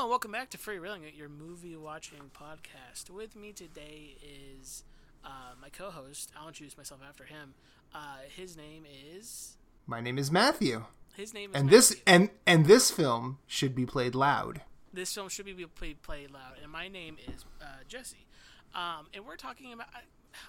Hello and welcome back to Free Reeling, your movie watching podcast. With me today is uh, my co-host. I'll introduce myself after him. Uh, his name is. My name is Matthew. His name is. And Matthew. this and and this film should be played loud. This film should be played, played loud, and my name is uh, Jesse. Um, and we're talking about.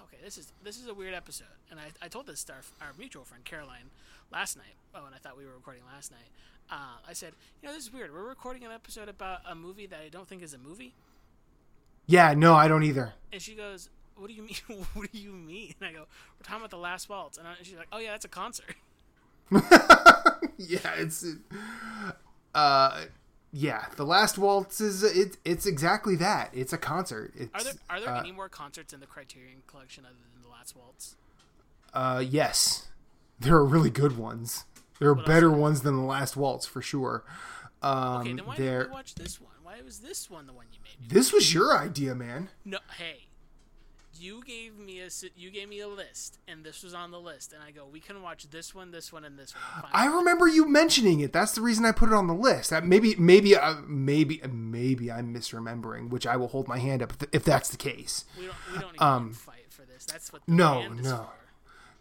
Okay, this is this is a weird episode, and I, I told this to our, our mutual friend Caroline last night. Oh, and I thought we were recording last night. Uh, I said, you know, this is weird. We're recording an episode about a movie that I don't think is a movie. Yeah, no, I don't either. And she goes, "What do you mean? what do you mean?" And I go, "We're talking about the Last Waltz." And, I, and she's like, "Oh yeah, that's a concert." yeah, it's uh yeah, the last waltz is it, it's exactly that. It's a concert. It's, are there are there uh, any more concerts in the Criterion collection other than the Last Waltz? Uh yes. There are really good ones. There are What better ones than the last waltz for sure. Um Okay, then why there didn't we watch this one? Why was this one the one you made? This was your idea, man. No, hey, you gave me a you gave me a list, and this was on the list, and I go, we can watch this one, this one, and this one. Fine. I remember you mentioning it. That's the reason I put it on the list. That maybe, maybe, uh, maybe, maybe I'm misremembering, which I will hold my hand up if, that's the case. we don't we don't need um, fight for this. That's what the no, no.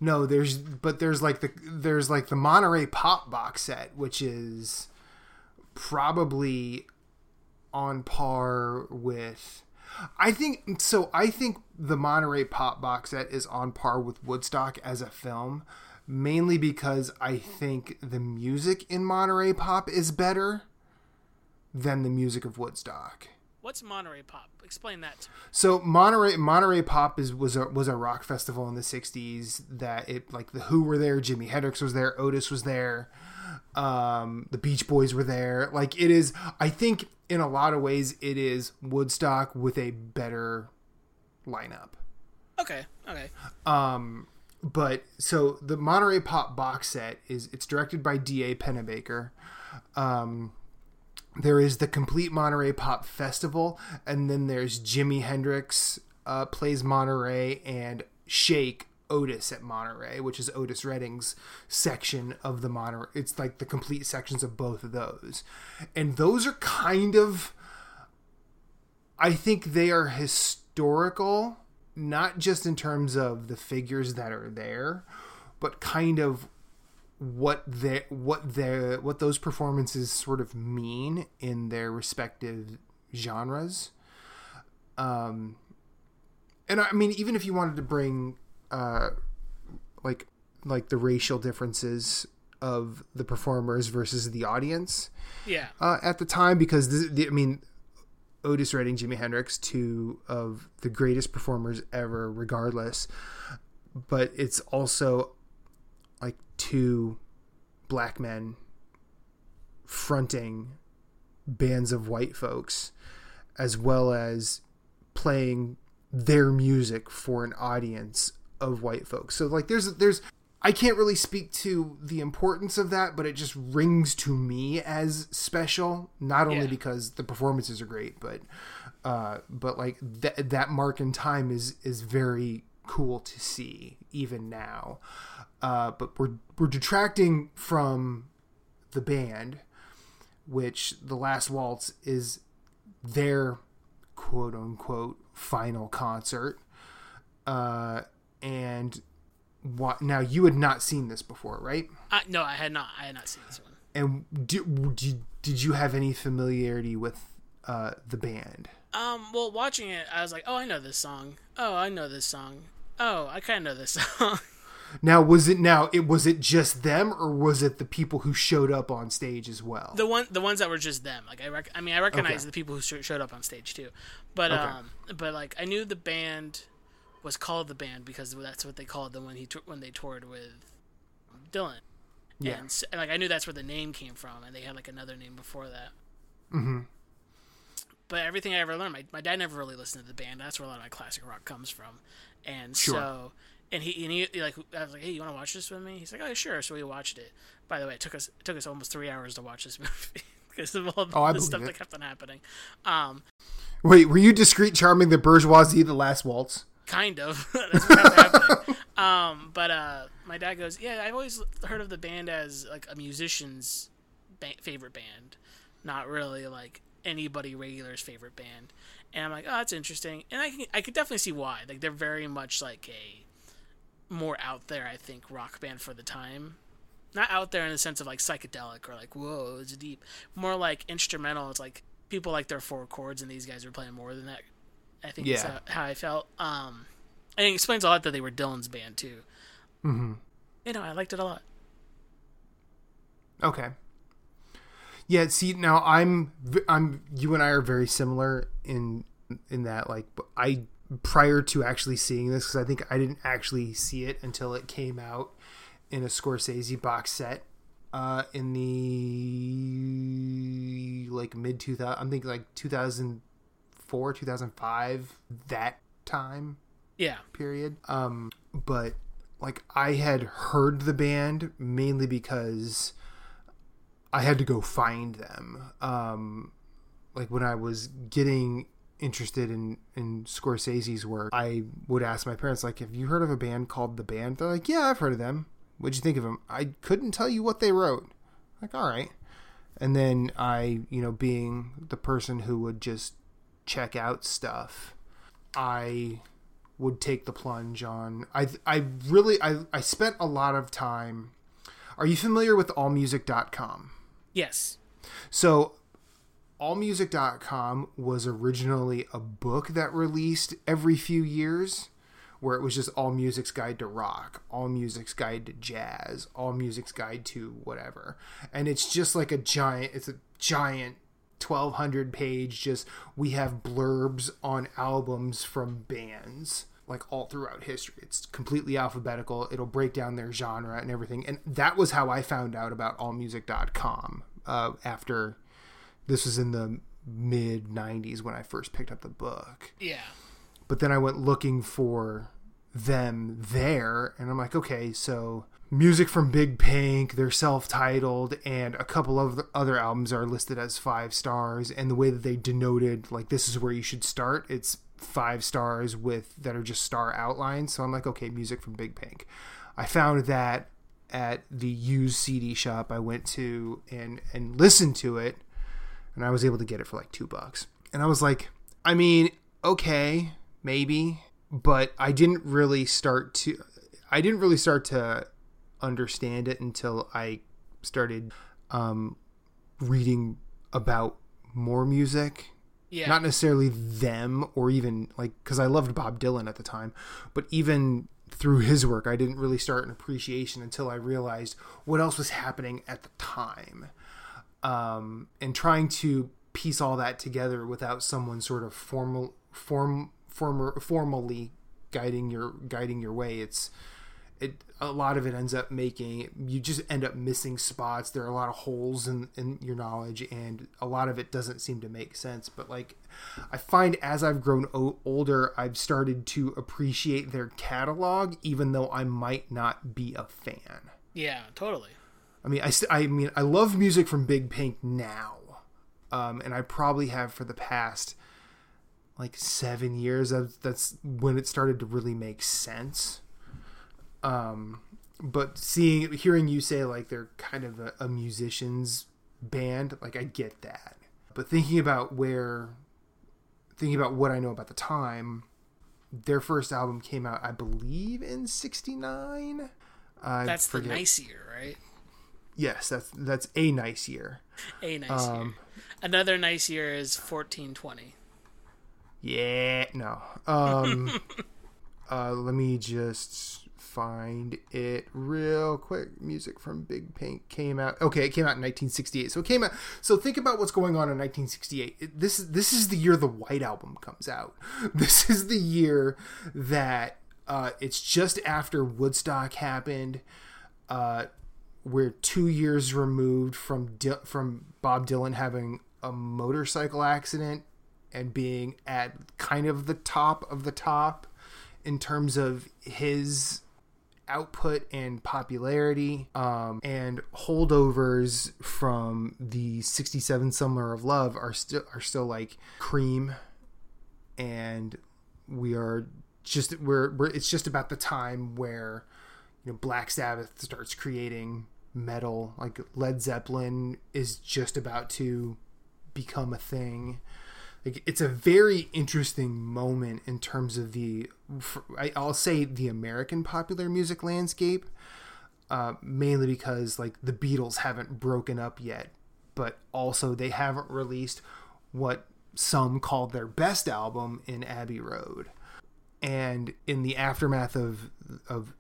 No, there's, but there's like the there's like the Monterey Pop box set, which is probably on par with. I think so. I think the Monterey Pop box set is on par with Woodstock as a film, mainly because I think the music in Monterey Pop is better than the music of Woodstock. What's Monterey Pop? Explain that. To me. So Monterey Monterey Pop is was a was a rock festival in the '60s that it like the Who were there, Jimi Hendrix was there, Otis was there, um, the Beach Boys were there. Like it is, I think in a lot of ways it is Woodstock with a better lineup. Okay, okay. Um, but so the Monterey Pop box set is it's directed by D.A. Pennebaker. Um, there is the complete Monterey Pop Festival, and then there's Jimi Hendrix uh, plays Monterey and Shake Otis at Monterey, which is Otis Redding's section of the Monterey. It's like the complete sections of both of those, and those are kind of. I think they are historical, not just in terms of the figures that are there, but kind of what they what their what those performances sort of mean in their respective genres. Um, and I mean, even if you wanted to bring uh, like like the racial differences of the performers versus the audience Yeah. uh, at the time, because this, the, I mean, Otis Redding, Jimi Hendrix, two of the greatest performers ever, regardless. But it's also two black men fronting bands of white folks, as well as playing their music for an audience of white folks. So like, there's there's I can't really speak to the importance of that, but it just rings to me as special. Not only Yeah. because the performances are great, but uh, but like that that mark in time is is very cool to see even now. Uh, but we're we're detracting from the band, which the last waltz is their quote unquote final concert. Uh, and what now you had not seen this before, right? I, no, I had not. I had not seen this one. And did, did, did you have any familiarity with uh, the band? Um. Well, watching it, I was like, oh, I know this song. Oh, I know this song. Oh, I kind of know this song. Now, was it now? It was it just them, or was it the people who showed up on stage as well? the one, the ones that were just them. Like I, rec- I mean, I recognize Okay. the people who sh- showed up on stage too, but Okay. um, but like I knew the band was called the band because that's what they called them when he tour when they toured with Dylan. Yeah. And, s- and like I knew that's where the name came from, and they had like another name before that. hmm But everything I ever learned, my, my dad never really listened to the band. That's where a lot of my classic rock comes from. And Sure. so, and he, and he like, I was like, hey, you want to watch this with me? He's like, oh, sure. So we watched it. By the way, it took us it took us almost three hours to watch this movie because of all the, Oh, the stuff it. that kept on happening. Um, Wait, were you discreet, charming, the bourgeoisie, the last waltz? kind of. That's what kept happening. Um, but uh, my dad goes, yeah, I've always heard of the band as like a musician's ba- favorite band, not really like anybody regular's favorite band. And I'm like, oh, that's interesting, and I can I could definitely see why. Like they're very much like a more out there, I think, rock band for the time. Not out there in the sense of like psychedelic or like whoa, it's deep. More like instrumental. It's like people like their four chords, and these guys are playing more than that. I think Yeah. that's how I felt. Um, and it explains a lot that they were Dylan's band too. Mm-hmm. You know, I liked it a lot. Okay. Yeah. See, now I'm I'm. you and I are very similar in in that like I prior to actually seeing this because I think I didn't actually see it until it came out in a Scorsese box set uh in the like mid 2000 I'm thinking like 2004 2005 that time Yeah, period. Um, but like I had heard the band mainly because I had to go find them. Um, like when I was getting interested in in Scorsese's work, I would ask my parents like, "Have you heard of a band called The Band?" They're like, "Yeah, I've heard of them." What'd you think of them? I couldn't tell you what they wrote. Like, all right. And then I, you know, being the person who would just check out stuff, I would take the plunge on. I I really I I spent a lot of time. Are you familiar with allmusic.com? yes, So allmusic.com was originally a book that released every few years where it was just all music's guide to rock, all music's guide to jazz, all music's guide to whatever. And it's just like a giant it's a giant 1200 page just we have blurbs on albums from bands like all throughout history. It's completely alphabetical. It'll break down their genre and everything. And that was how i found out about allmusic.com uh, after this was in the mid 90s when i first picked up the book yeah, but then I went looking for them there, and I'm like, okay, so music from Big Pink, they're self-titled, and a couple of other albums are listed as five stars. And the way that they denoted, like, this is where you should start, it's five stars with that are just star outlines. So I'm like, okay, music from Big Pink. I found that at the used CD shop I went to and and listened to it, and I was able to get it for like two bucks. And I was like, I mean, okay, maybe, but I didn't really start to I didn't really start to understand it until I started um, reading about more music. yeah. Not necessarily them or even like because I loved Bob Dylan at the time, but even through his work, I didn't really start an appreciation until I realized what else was happening at the time. Um, and trying to piece all that together without someone sort of formal form former formally guiding your guiding your way it's it a lot of it ends up making you just end up missing spots. There are a lot of holes in in your knowledge and a lot of it doesn't seem to make sense. But like i find as i've grown o- older i've started to appreciate their catalog even though i might not be a fan. Yeah, totally. I mean, I, st- I mean, I love music from Big Pink now, um, and I probably have for the past like seven years. That's, that's when it started to really make sense. Um, but seeing, hearing you say like they're kind of a, a musician's band, like I get that. But thinking about where, thinking about what I know about the time, their first album came out, I believe, in '69. I That's the nice year, right? Yes, that's that's a nice year. A nice year. Um, Another nice year is fourteen twenty. Yeah, no. Um, uh, let me just find it real quick. Music from Big Pink came out. Okay, it came out in 1968. So it came out. So think about what's going on in 1968. It, this this is the year the White Album comes out. This is the year that uh, it's just after Woodstock happened. Uh, we're two years removed from Di- from Bob Dylan having a motorcycle accident and being at kind of the top of the top in terms of his output and popularity um, and holdovers from the 67 summer of love are still are still like cream. And we are just we're, we're it's just about the time where you know black sabbath starts creating metal like led zeppelin is just about to become a thing. Like it's a very interesting moment in terms of the, I'll say the American popular music landscape, uh, mainly because like the Beatles haven't broken up yet, but also they haven't released what some called their best album in Abbey Road. And in the aftermath of of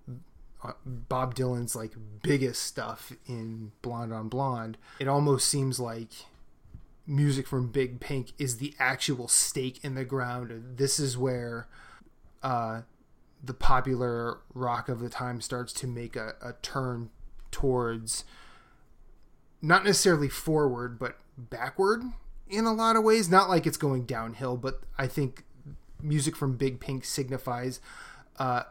Bob Dylan's like biggest stuff in Blonde on Blonde, it almost seems like music from Big Pink is the actual stake in the ground. This is where uh, the popular rock of the time starts to make a, a turn towards not necessarily forward, but backward in a lot of ways. Not like it's going downhill, but I think music from Big Pink signifies uh,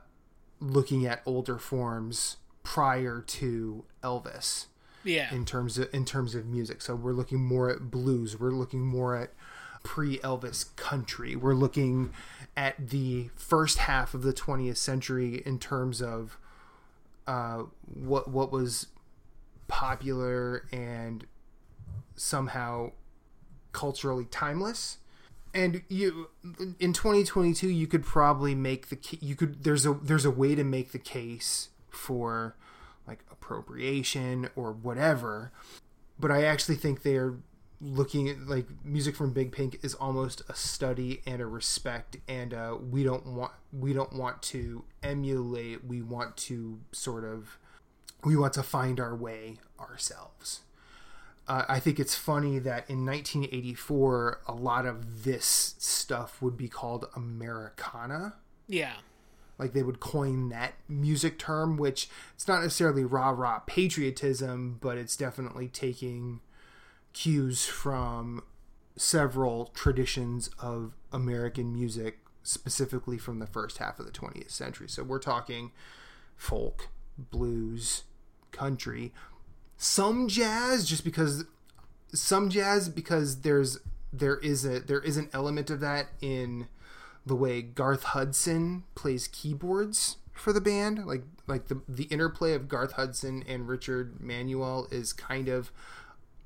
looking at older forms prior to Elvis. Yeah. In terms of in terms of music, so we're looking more at blues. We're looking more at pre-Elvis country. We're looking at the first half of the 20th century in terms of uh, what what was popular and somehow culturally timeless and you in 2022 you could probably make the you could there's a there's a way to make the case for like appropriation or whatever. But i actually think they're looking at like music from big pink is almost a study and a respect and uh, we don't want we don't want to emulate we want to sort of we want to find our way ourselves uh, I think it's funny that in 1984, a lot of this stuff would be called Americana. Yeah. Like they would coin that music term, which it's not necessarily rah rah patriotism, but it's definitely taking cues from several traditions of American music, specifically from the first half of the 20th century. So we're talking folk, blues, country, some jazz just because some jazz because there's there is a there is an element of that in the way Garth Hudson plays keyboards for the band. Like like the the interplay of Garth Hudson and Richard Manuel is kind of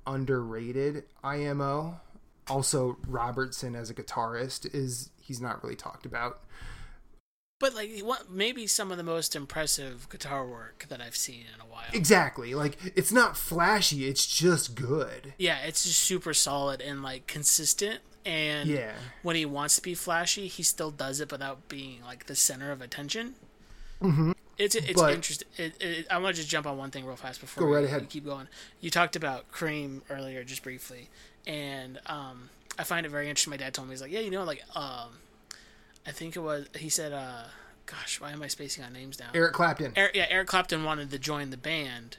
underrated IMO also Robertson as a guitarist is he's not really talked about but like what maybe some of the most impressive guitar work that I've seen in a while. Exactly. Like it's not flashy, it's just good. Yeah, it's just super solid and like consistent and yeah. when he wants to be flashy, he still does it without being like the center of attention. Mm-hmm. It's it's but, interesting. It, it, I want to just jump on one thing real fast before go right we, ahead. keep going. You talked about Cream earlier, just briefly, and um, I find it very interesting. My dad told me he's like, yeah, you know, like um, I think it was he said, uh, "Gosh, why am I spacing on names now?" Eric Clapton. Eric, yeah, Eric Clapton wanted to join the band.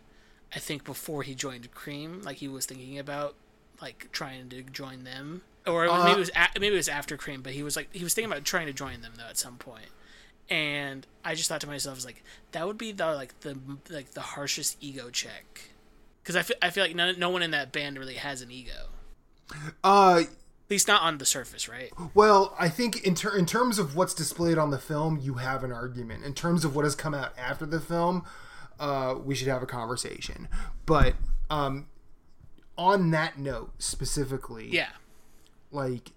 I think before he joined Cream, like he was thinking about like trying to join them, or uh, maybe it was a- maybe it was after Cream, but he was like he was thinking about trying to join them though at some point. And I just thought to myself, I was like, that would be the like the like the harshest ego check, because I feel I feel like no, no one in that band really has an ego. Uh, at least not on the surface, right? Well, I think in, ter- in terms of what's displayed on the film, you have an argument. In terms of what has come out after the film, uh, we should have a conversation. But um, on that note specifically, yeah, like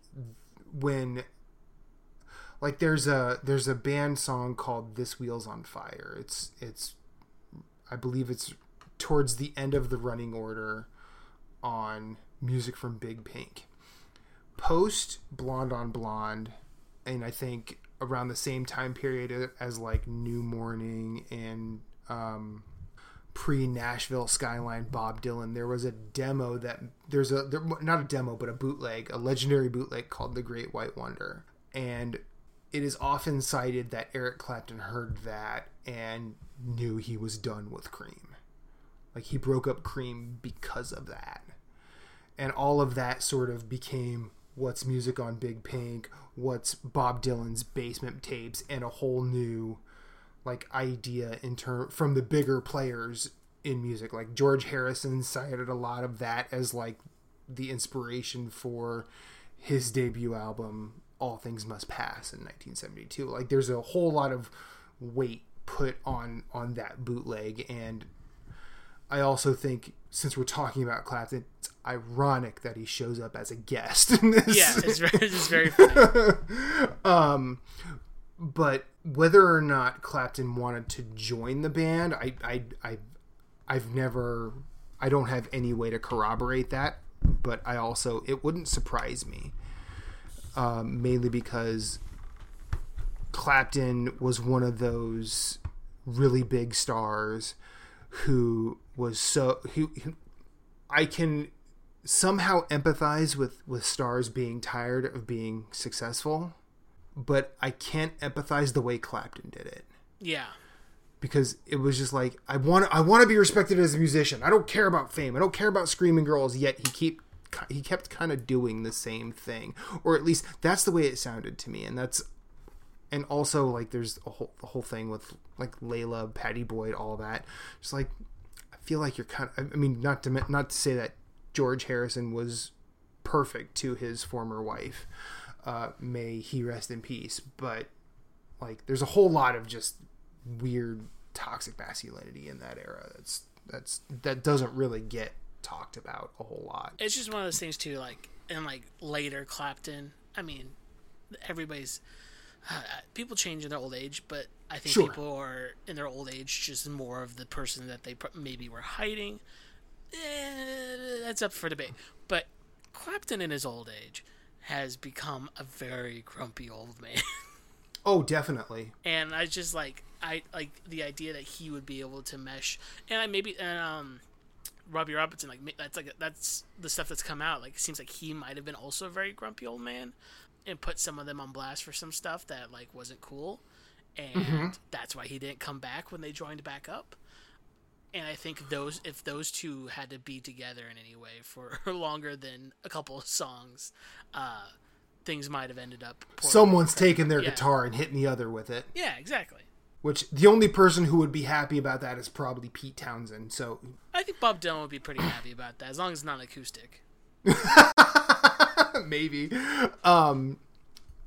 when like there's a there's a band song called "This Wheel's on Fire." It's it's I believe it's towards the end of the running order on music from Big Pink post Blonde on Blonde, and I think around the same time period as like New Morning and um, pre Nashville Skyline Bob Dylan, there was a demo that there's a there, not a demo but a bootleg, a legendary bootleg called The Great White Wonder, and it is often cited that Eric Clapton heard that and knew he was done with Cream. Like he broke up Cream because of that. And all of that sort of became what's music on Big Pink, what's Bob Dylan's basement tapes, and a whole new like idea in term from the bigger players in music. Like George Harrison cited a lot of that as like the inspiration for his debut album All Things Must Pass in 1972. Like there's a whole lot of weight put on on that bootleg and I also think since we're talking about Clapton, it's ironic that he shows up as a guest in this. Yeah, it's very, it's very funny. um, but whether or not Clapton wanted to join the band, I, I, I, I've never, I don't have any way to corroborate that. But I also, it wouldn't surprise me, um, mainly because Clapton was one of those really big stars who was so who, who I can somehow empathize with with stars being tired of being successful, but I can't empathize the way Clapton did it Yeah. because it was just like I want I want to be respected as a musician. I don't care about fame. I don't care about screaming girls. Yet he keep he kept kind of doing the same thing, or at least that's the way it sounded to me. And that's and also like there's a whole the whole thing with like Layla, Pattie Boyd, all that. Just like I feel like you're kind of. I mean, not to not to say that George Harrison was perfect to his former wife. Uh, may he rest in peace. But like, there's a whole lot of just weird toxic masculinity in that era. That's that's that doesn't really get talked about a whole lot. It's just one of those things too. Like and like later Clapton. I mean, everybody's people change in their old age, but I think Sure. people are in their old age just more of the person that they maybe were hiding. Eh, that's up for debate. But Clapton in his old age has become a very grumpy old man. Oh, definitely. and I just like I like the idea that he would be able to mesh, and I maybe and um, Robbie Robertson like that's like that's the stuff that's come out. Like it seems like he might have been also a very grumpy old man, and put some of them on blast for some stuff that like wasn't cool, and that's why he didn't come back when they joined back up. And I think those if those two had to be together in any way for longer than a couple of songs, uh, things might have ended up. Someone's taking their Yeah. guitar and hitting the other with it. Yeah, exactly. Which the only person who would be happy about that is probably Pete Townshend. So I think Bob Dylan would be pretty happy about that, as long as it's not acoustic. maybe. Um,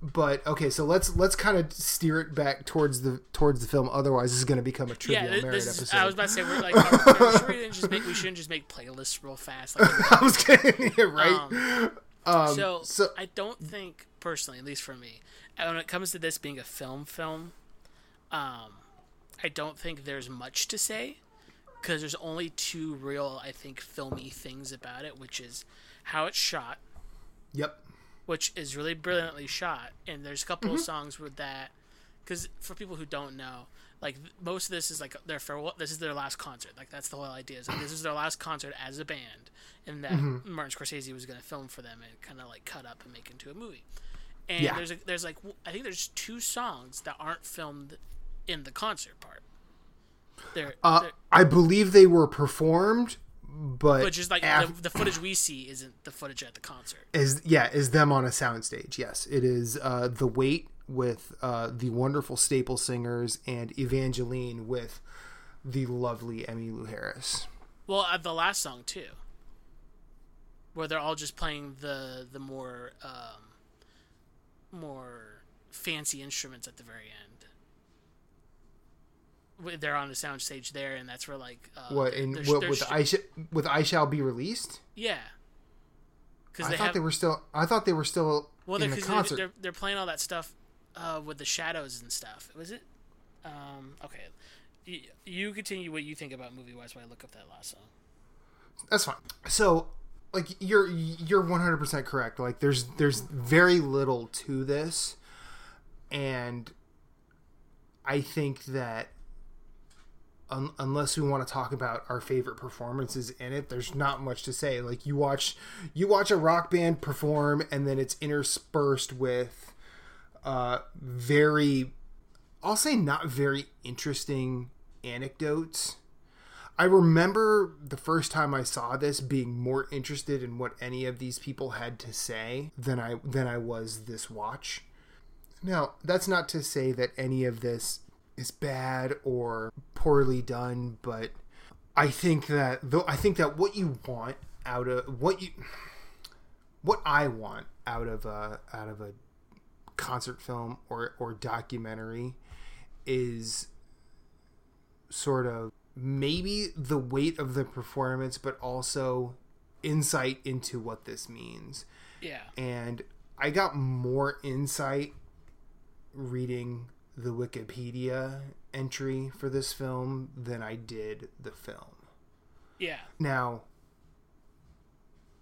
but okay, so let's let's kind of steer it back towards the towards the film. Otherwise, this is going to become a trivia Yeah, merit is, episode. I was about to say we're like, are, we shouldn't just make we shouldn't just make playlists real fast. Like, I was kidding, yeah, right? Um, so, so I don't think personally, at least for me, when it comes to this being a film film, um, I don't think there's much to say because there's only two real, I think, filmy things about it, which is how it's shot, yep, which is really brilliantly shot. And there's a couple of songs with that, because for people who don't know, like most of this is like their farewell. This is their last concert. Like that's the whole idea. Is like this is their last concert as a band, and that Martin Scorsese was going to film for them and kind of like cut up and make into a movie. And Yeah. there's a, there's like I think there's two songs that aren't filmed in the concert part. They're, uh, they're I believe they were performed, but but just like af- the, the footage we see isn't the footage at the concert. is yeah is them on a soundstage. Yes, it is uh, the wait with uh, the wonderful staple singers and Evangeline with the lovely Emmylou Harris. Well, uh, the last song too, where they're all just playing the the more um, more fancy instruments at the very end. They're on the sound stage there, and that's where like uh, What they're- what, they're with sh- I sh- with I shall be released? yeah, because I thought have they were still. I thought they were still well, in they're, the concert. they're, they're playing all that stuff uh, with the shadows and stuff. Was it? Um, okay, you, you continue what you think about movie wise while I look up that last song. That's fine. So, like you're you're 100% correct. Like there's there's very little to this and I think that un- unless we want to talk about our favorite performances in it, there's not much to say. Like you watch you watch a rock band perform and then it's interspersed with uh very I'll say not very interesting anecdotes. I remember the first time I saw this being more interested in what any of these people had to say than I than I was this watch. Now, that's not to say that any of this is bad or poorly done, but I think that though I think that what you want out of what you what I want out of a out of a concert film or or documentary is sort of maybe the weight of the performance, but also insight into what this means. Yeah. And I got more insight reading the Wikipedia entry for this film than I did the film. Yeah. Now,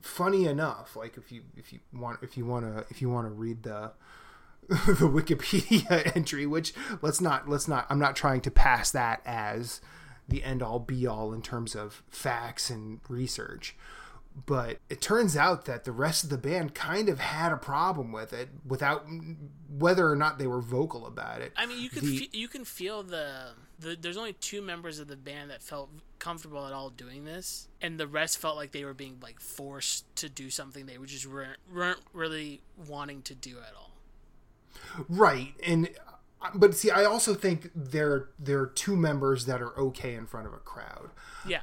funny enough, like if you if you want if you want to if you want to read the the Wikipedia entry, which let's not let's not I'm not trying to pass that as the end all be all in terms of facts and research. But it turns out that the rest of the band kind of had a problem with it without whether or not they were vocal about it. I mean, you can The- fe- you can feel the, the there's only two members of the band that felt comfortable at all doing this, and the rest felt like they were being like forced to do something they were just weren't, weren't really wanting to do at all. Right, and but see, I also think there there are two members that are okay in front of a crowd. Yeah.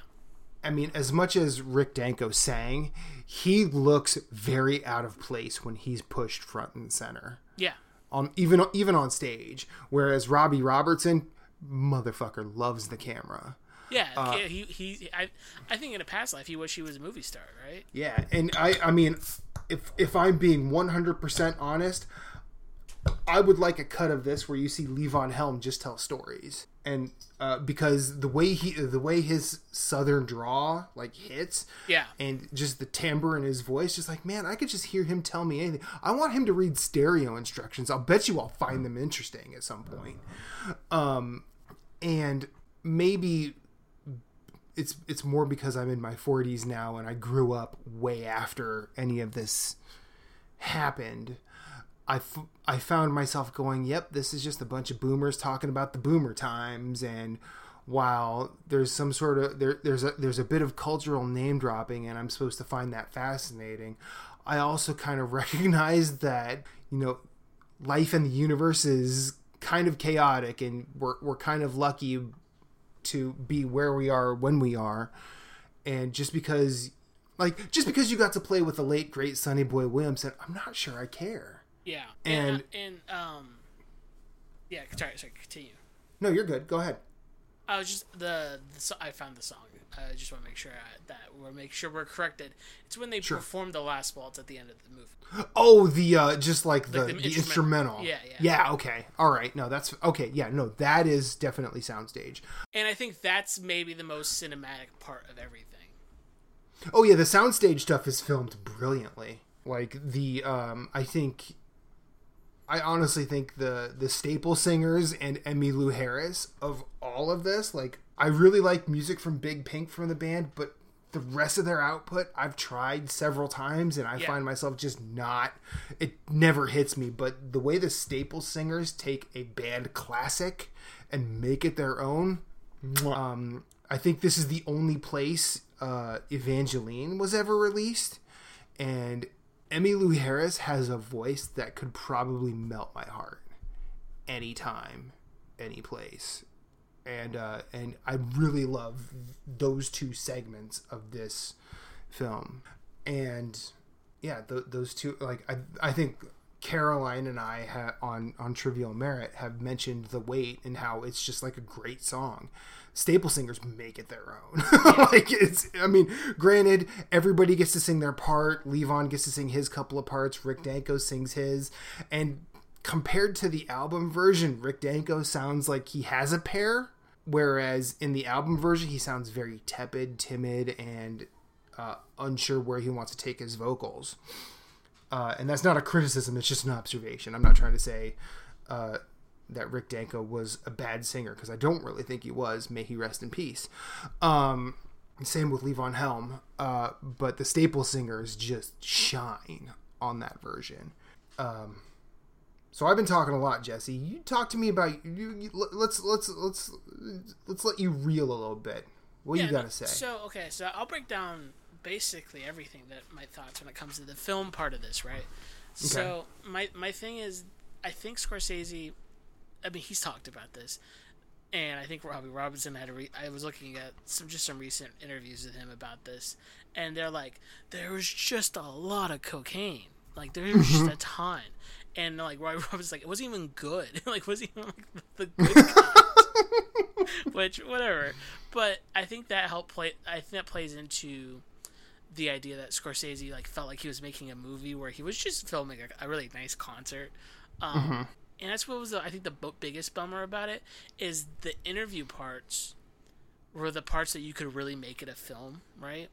I mean, as much as Rick Danko sang, he looks very out of place when he's pushed front and center Yeah. on even even on stage. Whereas Robbie Robertson, motherfucker, loves the camera. Yeah, Uh, he he. I I think in a past life he wished he was a movie star, right? Yeah, and I I mean, if if I'm being 100 percent honest, I would like a cut of this where you see Levon Helm just tell stories, and uh, because the way he the way his southern draw like hits, Yeah. and just the timbre in his voice, just like man, I could just hear him tell me anything. I want him to read stereo instructions. I'll bet you I'll find them interesting at some point. Um, and maybe it's it's more because I'm in my 40s now and I grew up way after any of this happened. I, f- I found myself going, yep, this is just a bunch of boomers talking about the boomer times and while there's some sort of there there's a there's a bit of cultural name dropping and I'm supposed to find that fascinating. I also kind of recognize that, you know, life in the universe is kind of chaotic and we're we're kind of lucky to be where we are when we are and just because like just because you got to play with the late great Sonny Boy Williamson i'm not sure i care Yeah. And- and, and um, yeah. Sorry, sorry. Continue. no you're good go ahead I was just the, the I found the song. I just want to make sure I, that we're make sure we're corrected. It's when they Sure. perform the last waltz at the end of the movie. oh the uh just like the, the the, instrumental. instrumental Yeah, yeah. yeah okay all right no that's okay yeah no that is definitely soundstage And I think that's maybe the most cinematic part of everything. oh yeah the soundstage stuff is filmed brilliantly like the um i think i honestly think the the staple singers and emmylou harris of all of this like i really like music from big pink from the band but the rest of their output i've tried several times and i Yeah. find myself just not it never hits me but the way the staple singers take a band classic and make it their own um, I think this is the only place uh, Evangeline was ever released, and Emmylou Harris has a voice that could probably melt my heart anytime, any place, and uh, and I really love those two segments of this film, and yeah, th- those two like I I think Caroline and I ha- on on Trivial Merit have mentioned the weight and how it's just like a great song. Staple singers make it their own. like it's I mean, granted, everybody gets to sing their part. Levon gets to sing his couple of parts. Rick Danko sings his, and compared to the album version, Rick Danko sounds like he has a pair, whereas in the album version, he sounds very tepid, timid, and uh, unsure where he wants to take his vocals. Uh, and that's not a criticism; it's just an observation. I'm not trying to say uh, that Rick Danko was a bad singer because I don't really think he was. May he rest in peace. Um, same with Levon Helm, uh, but the staple singers just shine on that version. Um, so I've been talking a lot, Jesse. You talk to me about you. you let's let's let's let's let you reel a little bit. What you gotta say? So okay, so I'll break down basically everything that my thoughts when it comes to the film part of this, right? So my my thing is, I think Scorsese. I mean, he's talked about this, and I think Robbie Robinson had a. Re- I was looking at some just some recent interviews with him about this, and they're like, there was just a lot of cocaine, like there was just mm-hmm. a ton, and like Robbie Robinson's like, it wasn't even good, like wasn't even like the good. kind. Which whatever, but I think that helped play. I think that plays into the idea that Scorsese like felt like he was making a movie where he was just filming a, a really nice concert. Um, Mm-hmm. And that's what was the, I think the biggest bummer about it is the interview parts were the parts that you could really make it a film, right?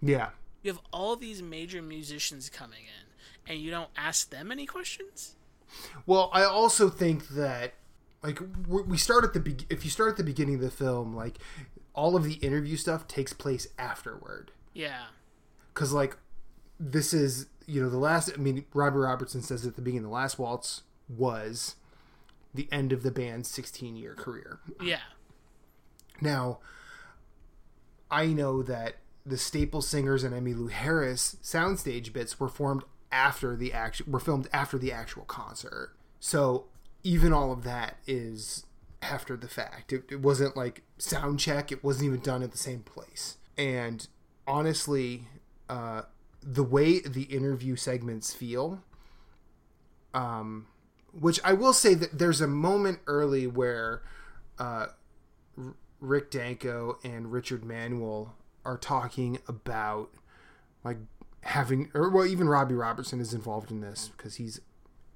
Yeah. You have all these major musicians coming in, and you don't ask them any questions. Well, I also think that like we we start at the be- if you start at the beginning of the film, like all of the interview stuff takes place afterward. Yeah, Cuz like this is, you know, the last I mean Robert Robertson says at the beginning the last waltz was the end of the band's 16-year career. yeah, Now, I know that the Staple Singers and Emmylou Harris soundstage bits were formed after the actual were filmed after the actual concert. So even all of that is after the fact. It, it wasn't like sound check. It wasn't even done at the same place. And honestly, uh, the way the interview segments feel, um, which I will say that there's a moment early where uh, Rick Danko and Richard Manuel are talking about like having, or well, even Robbie Robertson is involved in this because he's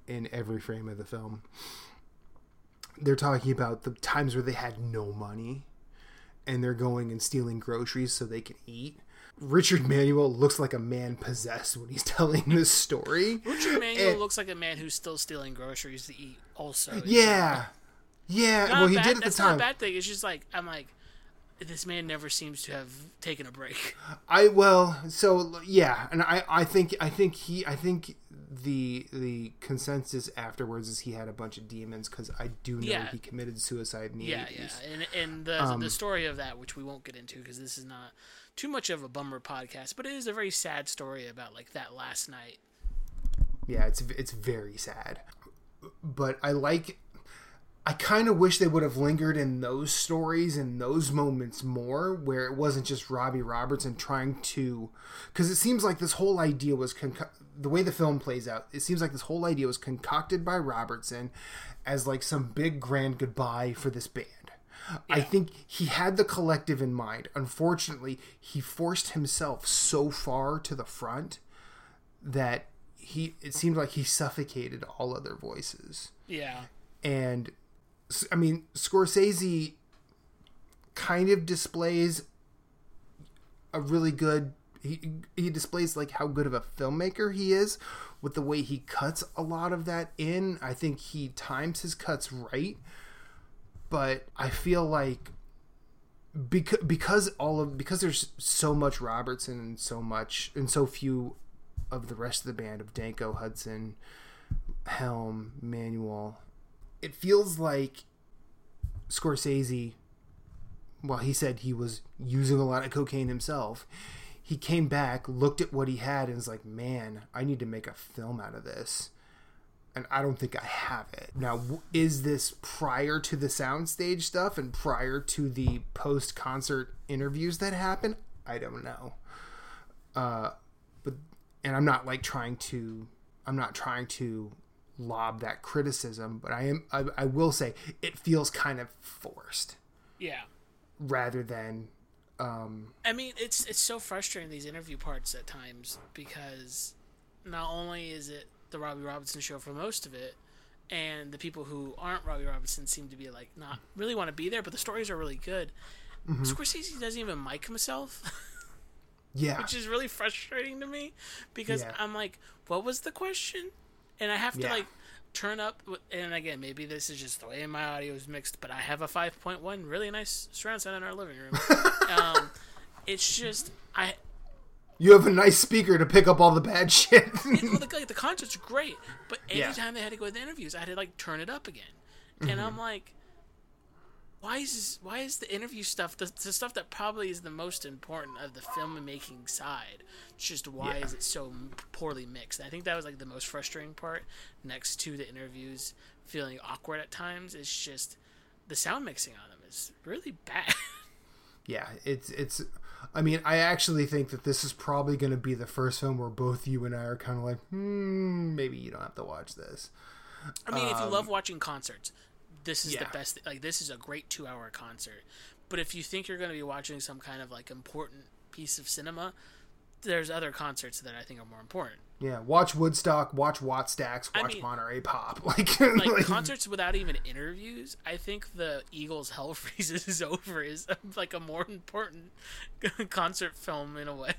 in every frame of the film. They're talking about the times where they had no money and they're going and stealing groceries so they can eat. Richard Manuel looks like a man possessed when he's telling this story. Richard Manuel And- looks like a man who's still stealing groceries to eat. Also, Yeah. Yeah. Not well, he bad- did at the that's time. not a bad thing. It's just like I'm like, this man never seems to have taken a break. I well, so yeah, and I I think I think he I think the the consensus afterwards is he had a bunch of demons because I do know Yeah. he committed suicide in the Yeah, 80s. yeah, and and the Um, the story of that, which we won't get into because this is not too much of a bummer podcast, but it is a very sad story about like that last night. Yeah, it's it's very sad. But I like I kind of wish they would have lingered in those stories and those moments more where it wasn't just Robbie Robertson trying to cuz it seems like this whole idea was conco- the way the film plays out. It seems like this whole idea was concocted by Robertson as like some big grand goodbye for this band. I think he had the collective in mind. Unfortunately, he forced himself so far to the front that he it seemed like he suffocated all other voices. Yeah, and I mean scorsese kind of displays a really good he, he displays like how good of a filmmaker he is with the way he cuts a lot of that in. I think he times his cuts right but i feel like because because all of because there's so much robertson and so much and so few of the rest of the band of danko hudson helm manuel it feels like Scorsese, well, he said he was using a lot of cocaine himself. He came back, looked at what he had, and was like, man, I need to make a film out of this. And I don't think I have it. Now, is this prior to the soundstage stuff and prior to the post concert interviews that happen? I don't know. Uh, but, and I'm not like trying to, I'm not trying to lob that criticism, but I am I, I will say it feels kind of forced yeah. rather than um I mean, it's it's so frustrating these interview parts at times because not only is it the Robbie Robinson show for most of it, and the people who aren't Robbie Robinson seem to be like not really want to be there, but the stories are really good. Scorsese doesn't even mic himself. yeah which is really frustrating to me because Yeah. I'm like, what was the question? And I have to Yeah. like turn up. And again, maybe this is just the way my audio is mixed, but I have a 5.1 really nice surround sound in our living room. um, it's just I. you have a nice speaker to pick up all the bad shit Well, the, like, the concert's great, but every Yeah. time they had to go to the interviews, I had to like turn it up again, and I'm mm-hmm. like, why is this, why is the interview stuff the, the stuff that probably is the most important of the filmmaking side? Just why Yeah. is it so poorly mixed? And I think that was like the most frustrating part. Next to the interviews feeling awkward at times, It's just the sound mixing on them is really bad. yeah it's it's I mean I actually think that this is probably going to be the first film where both you and I are kind of like hmm maybe you don't have to watch this I mean, if you Um, love watching concerts, this is Yeah. the best. Like this is a great two-hour concert. But if you think you're going to be watching some kind of like important piece of cinema, there's other concerts that I think are more important. Yeah, watch Woodstock, watch Wattstax, I watch mean- Monterey Pop. Like, Like, like- concerts without even interviews, I think the Eagles' Hell Freezes is over is like a more important concert film in a way.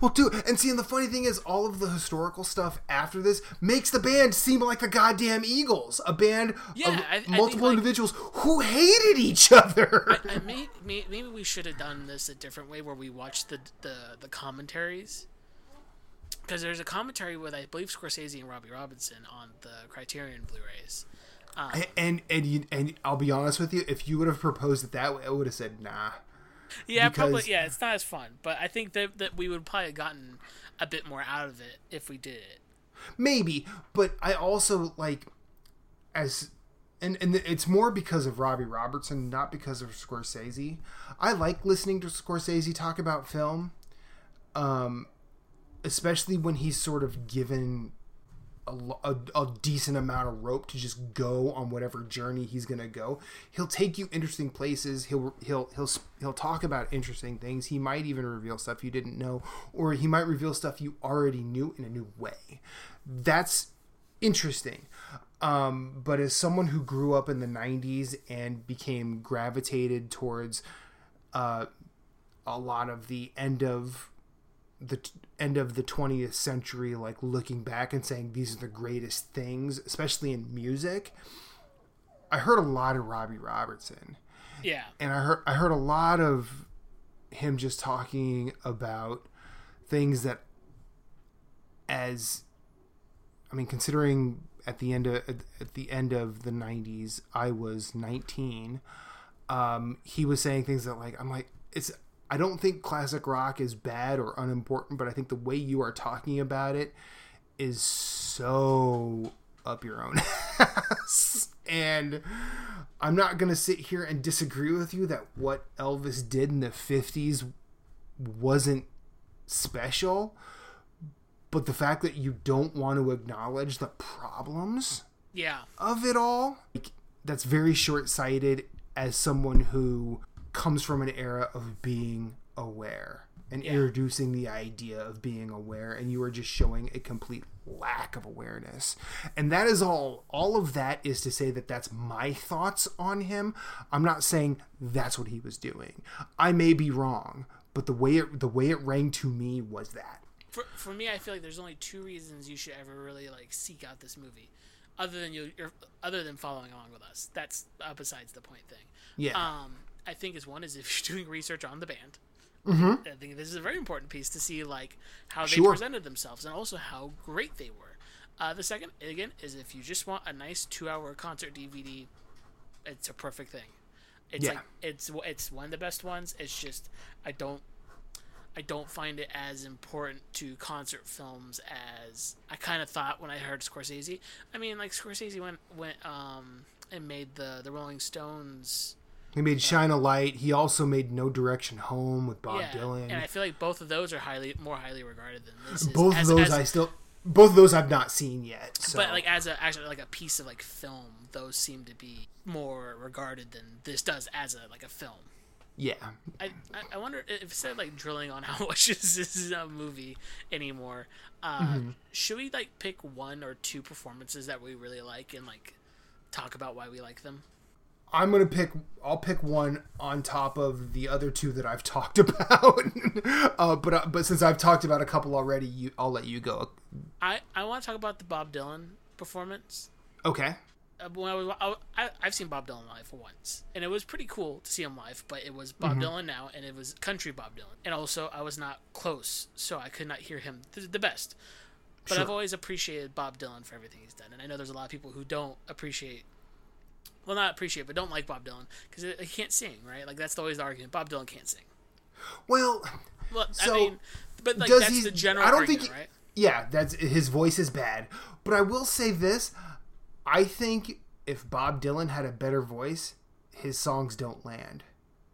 Well, dude, and see, and the funny thing is, all of the historical stuff after this makes the band seem like the goddamn Eagles, a band Yeah, of I- I think, multiple like- individuals who hated each other. I may, may, maybe we should have done this a different way, where we watched the the, the commentaries. Because there's a commentary with I believe Scorsese and Robbie Robertson on the Criterion Blu-rays. and and you, and I'll be honest with you, if you would have proposed it that way, I would have said nah. Yeah, probably. Yeah, it's not as fun, but I think that that we would probably have gotten a bit more out of it if we did it. maybe but i also like as and and it's more because of robbie robertson not because of scorsese i like listening to scorsese talk about film um especially when he's sort of given a, a, a decent amount of rope to just go on whatever journey he's gonna go. He'll take you interesting places. He'll he'll he'll he'll talk about interesting things. He might even reveal stuff you didn't know, or he might reveal stuff you already knew in a new way. That's interesting. Um, but as someone who grew up in the '90s and became gravitated towards uh, a lot of the end of the t- end of the 20th century like looking back and saying these are the greatest things especially in music i heard a lot of robbie robertson. Yeah, and i heard i heard a lot of him just talking about things that as i mean considering at the end of at the end of the 90s i was 19 um he was saying things that like i'm like it's i don't think classic rock is bad or unimportant but i think the way you are talking about it is so up your own ass. And i'm not going to sit here and disagree with you that what elvis did in the 50s wasn't special but the fact that you don't want to acknowledge the problems yeah, of it all like, that's very short-sighted as someone who comes from an era of being aware and Yeah. introducing the idea of being aware and you are just showing a complete lack of awareness and that is all all of that is to say that that's my thoughts on him i'm not saying that's what he was doing i may be wrong but the way it the way it rang to me was that for for me, I feel like there's only two reasons you should ever really like seek out this movie, other than you, you're other than following along with us. That's uh, besides the point thing. yeah Um, I think is one is if you're doing research on the band. I think this is a very important piece to see like how they Sure. presented themselves and also how great they were. Uh, the second, again, is if you just want a nice two-hour concert DVD, it's a perfect thing. It's Yeah. like it's it's one of the best ones. It's just I don't I don't find it as important to concert films as I kind of thought when I heard Scorsese. I mean, like Scorsese went went um and made the the Rolling Stones. He made shine a light he also made no direction home with bob yeah, dylan and I feel like both of those are highly more highly regarded than this. Is, both as, of those as- I still both of those I've not seen yet. So. but like as a actually like a piece of like film, those seem to be more regarded than this does as a like a film. yeah, I, I- wonder if instead of like drilling on how much this is a movie anymore, uh, Mm-hmm. should we like pick one or two performances that we really like and like talk about why we like them? I'm gonna pick. I'll pick one on top of the other two that I've talked about. uh, but uh, but since I've talked about a couple already, you I'll let you go. I, I want to talk about the Bob Dylan performance. Okay. Uh, when I was I, I, I've seen Bob Dylan live once, and it was pretty cool to see him live. But it was Bob Dylan now, and it was country Bob Dylan, and also I was not close, so I could not hear him th- the best. But Sure. I've always appreciated Bob Dylan for everything he's done, and I know there's a lot of people who don't appreciate, well, not appreciate, but don't like Bob Dylan because he can't sing, right? Like that's always the argument. Bob Dylan can't sing. Well, Well, So, I mean, but like does that's he? the general I don't argument, think. right? Yeah, that's his voice is bad. But I will say this: I think if Bob Dylan had a better voice, his songs don't land.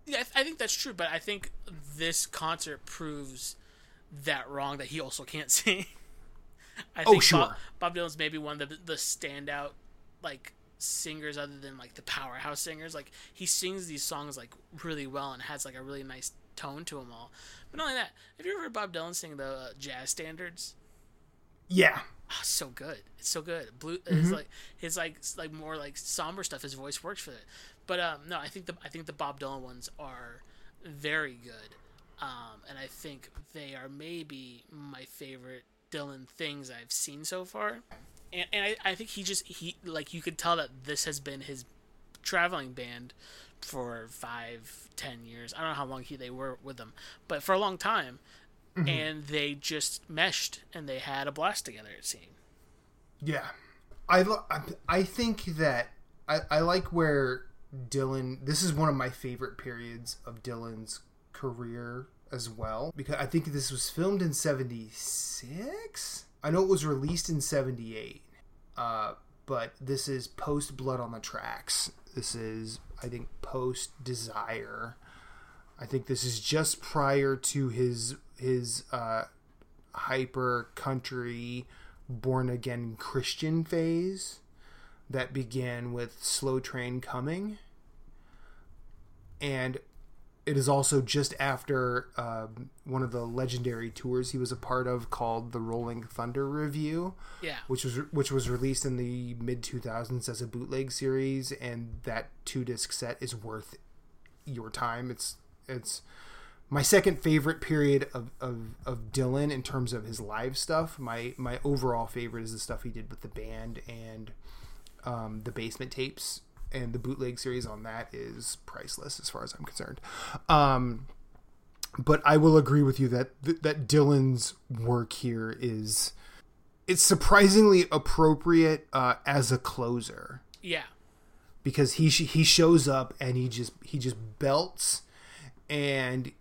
Yeah, I, th- I think that's true, but I think this concert proves that wrong. That he also can't sing. I Oh, think sure. Bob, Bob Dylan's maybe one of the the standout like singers other than like the powerhouse singers. Like he sings these songs like really well and has like a really nice tone to them all. But not only that, have you ever heard Bob Dylan sing the uh, jazz standards? Yeah. Oh, so good. It's so good. Blue mm like his like like more like somber stuff. His voice works for it. But um, no, I think the I think the Bob Dylan ones are very good. Um, and I think they are maybe my favorite Dylan things I've seen so far. And, and I, I think he just he like you could tell that this has been his traveling band for five, ten years. I don't know how long he they were with them, but for a long time. Mm-hmm. And they just meshed and they had a blast together. It seemed. Yeah, I I think that I, I like where Dylan. This is one of my favorite periods of Dylan's career as well because I think this was filmed in 76. I know it was released in 78. Uh, but this is post Blood on the Tracks. This is I think post Desire. I think this is just prior to his his uh, hyper country born again Christian phase that began with Slow Train Coming. And it is also just after um, one of the legendary tours he was a part of called the Rolling Thunder Revue, Yeah. Which was which was released in the mid 2000s as a bootleg series and that two disc set is worth your time. It's it's my second favorite period of, of, of Dylan in terms of his live stuff. My my overall favorite is the stuff he did with the band and um, the basement tapes and the bootleg series on that is priceless as far as I'm concerned. Um, but I will agree with you that that Dylan's work here is it's surprisingly appropriate uh, as a closer. Yeah, because he sh- he shows up and he just he just belts and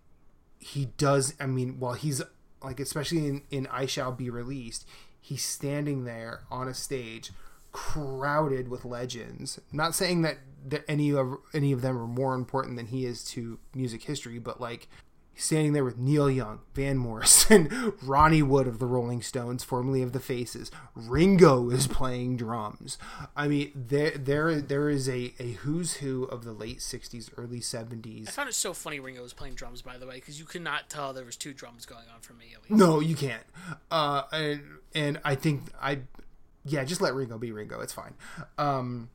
he does. I mean, while he's like especially in in I Shall Be Released, he's standing there on a stage crowded with legends. not saying that, that any of any of them are more important than he is to music history, but like standing there with Neil Young, Van Morrison, Ronnie Wood of the Rolling Stones, formerly of the Faces. Ringo is playing drums. I mean, there there there is a, a who's who of the late '60s, early '70s. I found it so funny Ringo was playing drums, by the way, because you could not tell there was two drums going on for me. At least. No, you can't. Uh, and and I think I yeah, just let Ringo be Ringo. It's fine. Um,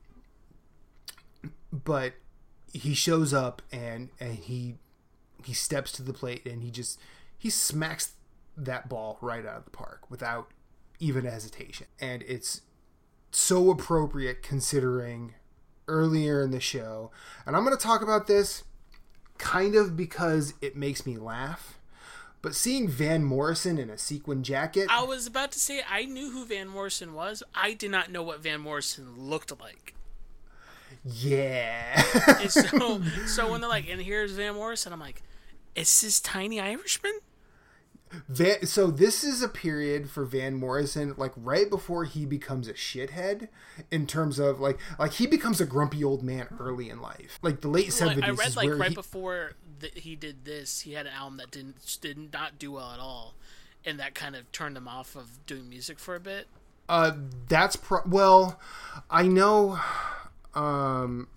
but he shows up and and he he steps to the plate and he just he smacks that ball right out of the park without even hesitation. And it's so appropriate considering earlier in the show. And I'm going to talk about this kind of because it makes me laugh but seeing Van Morrison in a sequin jacket. I was about to say, I knew who Van Morrison was. I did not know what Van Morrison looked like. Yeah. so, so when they're like, and here's Van Morrison, I'm like, is this tiny Irishman? Van, so this is a period for Van Morrison, like right before he becomes a shithead, in terms of like like he becomes a grumpy old man early in life, like the late seventies. Well, I read like right he, before that he did this, he had an album that didn't did not do well at all, and that kind of turned him off of doing music for a bit. Uh, that's pro- well, I know. Um,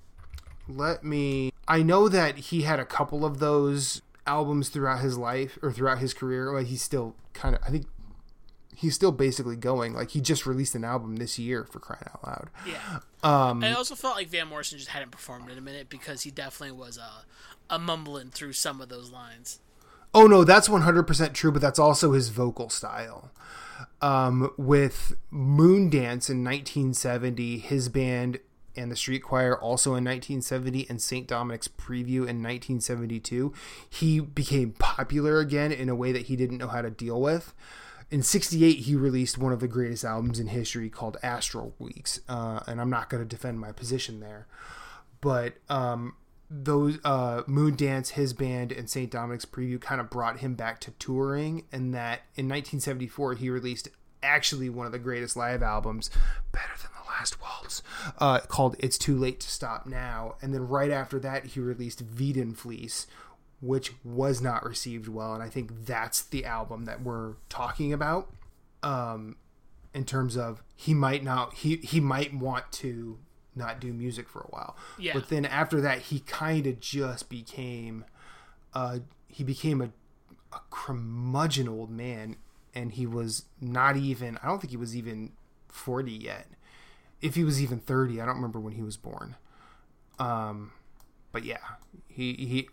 let me. I know that he had a couple of those albums throughout his life or throughout his career. Like he's still kind of. I think he's still basically going. Like he just released an album this year for crying out loud. Yeah. Um, I also felt like Van Morrison just hadn't performed in a minute because he definitely was uh, a mumbling through some of those lines. Oh no, that's 100% true, but that's also his vocal style. Um, with Moondance in 1970, his band and the Street Choir also in 1970, and St. Dominic's Preview in 1972, he became popular again in a way that he didn't know how to deal with. In 68, he released one of the greatest albums in history called Astral Weeks, uh, and I'm not going to defend my position there. But um, those uh, Moondance, his band, and St. Dominic's Preview kind of brought him back to touring, and that in 1974 he released actually one of the greatest live albums, better than the last waltz, uh, called "It's Too Late to Stop Now," and then right after that he released Veedon Fleece, which was not received well, and I think that's the album that we're talking about. Um, in terms of he might not he he might want to not do music for a while. Yeah. But then after that, he kind of just became, uh, he became a, a curmudgeon old man, and he was not even. I don't think he was even forty yet. If he was even thirty, I don't remember when he was born. Um, but yeah, he he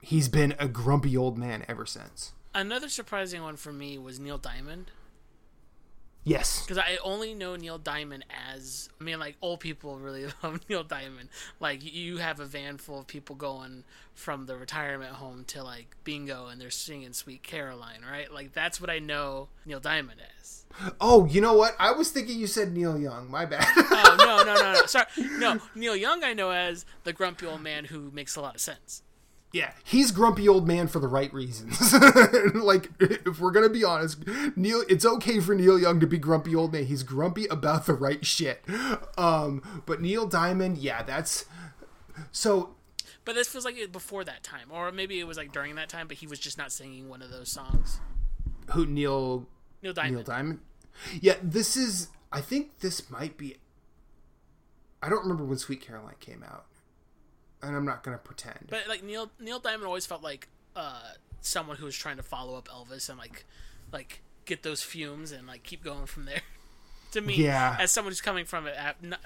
he's been a grumpy old man ever since. Another surprising one for me was Neil Diamond. Yes. Because I only know Neil Diamond as I mean, like old people really love Neil Diamond. Like you have a van full of people going from the retirement home to like bingo, and they're singing "Sweet Caroline," right? Like that's what I know Neil Diamond as. Oh, you know what? I was thinking you said Neil Young. My bad. Oh no, no, no, no. Sorry, no. Neil Young I know as the grumpy old man who makes a lot of sense. Yeah, he's grumpy old man for the right reasons. like, if we're gonna be honest, Neil, it's okay for Neil Young to be grumpy old man. He's grumpy about the right shit. Um, but Neil Diamond, yeah, that's so. But this feels like it before that time, or maybe it was like during that time, but he was just not singing one of those songs. Who Neil Neil Diamond. Neil Diamond? Yeah, this is. I think this might be. I don't remember when Sweet Caroline came out, and I'm not gonna pretend. But like Neil Neil Diamond always felt like uh, someone who was trying to follow up Elvis and like like get those fumes and like keep going from there. to me, Yeah. as someone who's coming from it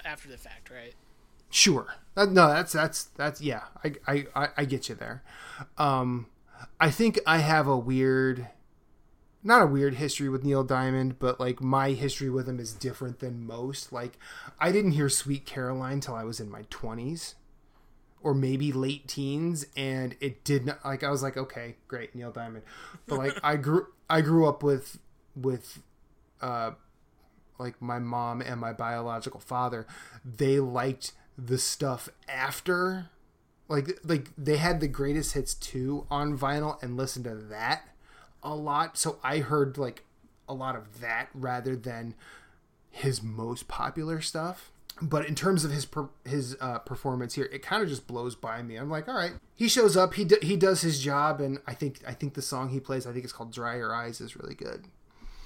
after the fact, right? Sure. Uh, no, that's that's that's yeah. I I I, I get you there. Um, I think I have a weird, not a weird history with Neil Diamond, but like my history with him is different than most. Like, I didn't hear Sweet Caroline till I was in my twenties, or maybe late teens, and it did not. Like, I was like, okay, great, Neil Diamond, but like I grew I grew up with with uh like my mom and my biological father, they liked the stuff after like like they had the greatest hits too on vinyl and listened to that a lot. So I heard like a lot of that rather than his most popular stuff. But in terms of his per- his uh, performance here, it kind of just blows by me. I'm like, all right, he shows up, he d- he does his job, and I think I think the song he plays, I think it's called "Dry Your Eyes," is really good.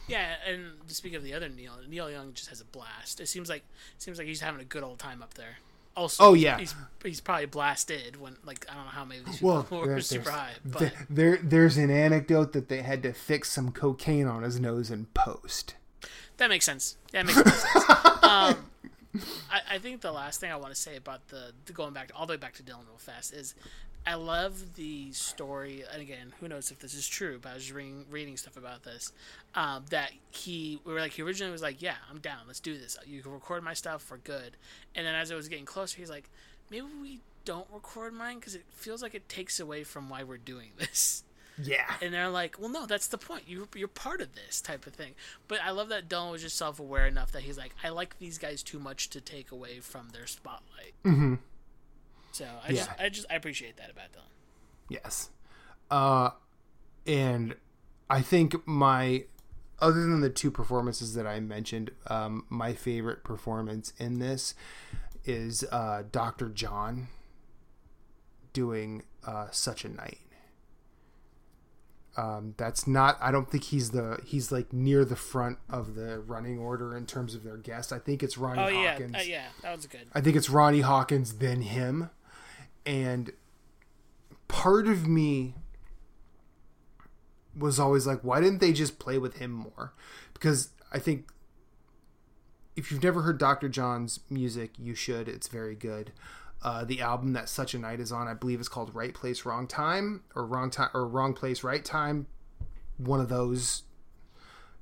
Yeah, and to speak of the other Neil, Neil Young just has a blast. It seems like seems like he's having a good old time up there. Also, Oh, yeah. he's he's probably blasted when like I don't know how many of these people Well, were there- super high, but th- there there's an anecdote that they had to fix some cocaine on his nose in post. That makes sense. That makes sense. um, I, I think the last thing I want to say about the, the going back all the way back to Dylan real fast is I love the story. And again, who knows if this is true? But I was reading, reading stuff about this. Um, that he we were like he originally was like, yeah, I'm down. Let's do this. You can record my stuff. We're good. And then as it was getting closer, he's like, maybe we don't record mine because it feels like it takes away from why we're doing this Yeah, and they're like, "Well, no, that's the point. You you're part of this type of thing." But I love that Dylan was just self aware enough that he's like, "I like these guys too much to take away from their spotlight." Mm-hmm. So I just I just I appreciate that about Dylan. yes. Uh, and I think my other than the two performances that I mentioned, um, my favorite performance in this is uh, Dr. John doing uh, "Such a Night." Um, that's not. I don't think he's the. He's like near the front of the running order in terms of their guests. I think it's Ronnie Hawkins. Oh yeah, uh, yeah, that was good. I think it's Ronnie Hawkins, then him. And part of me was always like, why didn't they just play with him more? Because I think if you've never heard Dr. John's music, you should. It's very good. Uh, the album that Such a Night is on, I believe, is called Right Place, Wrong Time, or Wrong Time, or Wrong Place, Right Time. One of those,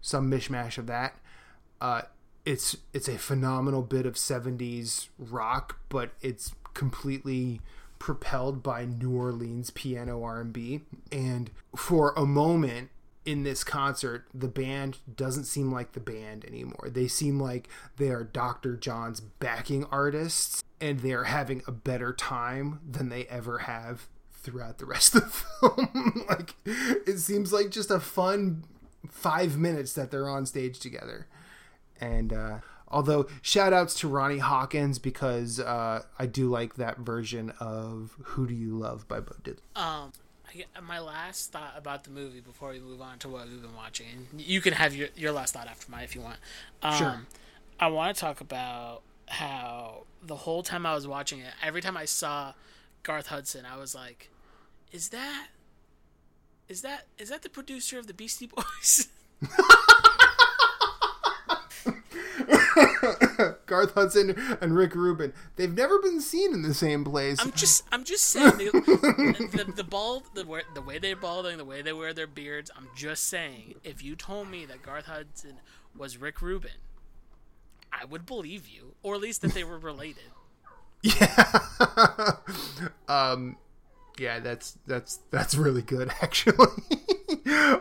some mishmash of that. Uh, it's it's a phenomenal bit of 70s rock but it's completely propelled by New Orleans piano R&B and for a moment in this concert the band doesn't seem like the band anymore they seem like they are Dr. John's backing artists and they are having a better time than they ever have throughout the rest of the film like it seems like just a fun 5 minutes that they're on stage together and uh, although shout outs to Ronnie Hawkins because uh, I do like that version of Who Do You Love by Bo Diddley. Um, my last thought about the movie before we move on to what we've been watching, you can have your your last thought after mine if you want. Um, Sure. I want to talk about how the whole time I was watching it, every time I saw Garth Hudson, I was like, "Is that, is that, is that the producer of the Beastie Boys?" Garth Hudson and Rick Rubin. They've never been seen in the same place. I'm just, I'm just saying the, the, the bald, the, the way they're balding, the way they wear their beards. I'm just saying, if you told me that Garth Hudson was Rick Rubin, I would believe you, or at least that they were related. Yeah. um yeah, that's that's that's really good actually.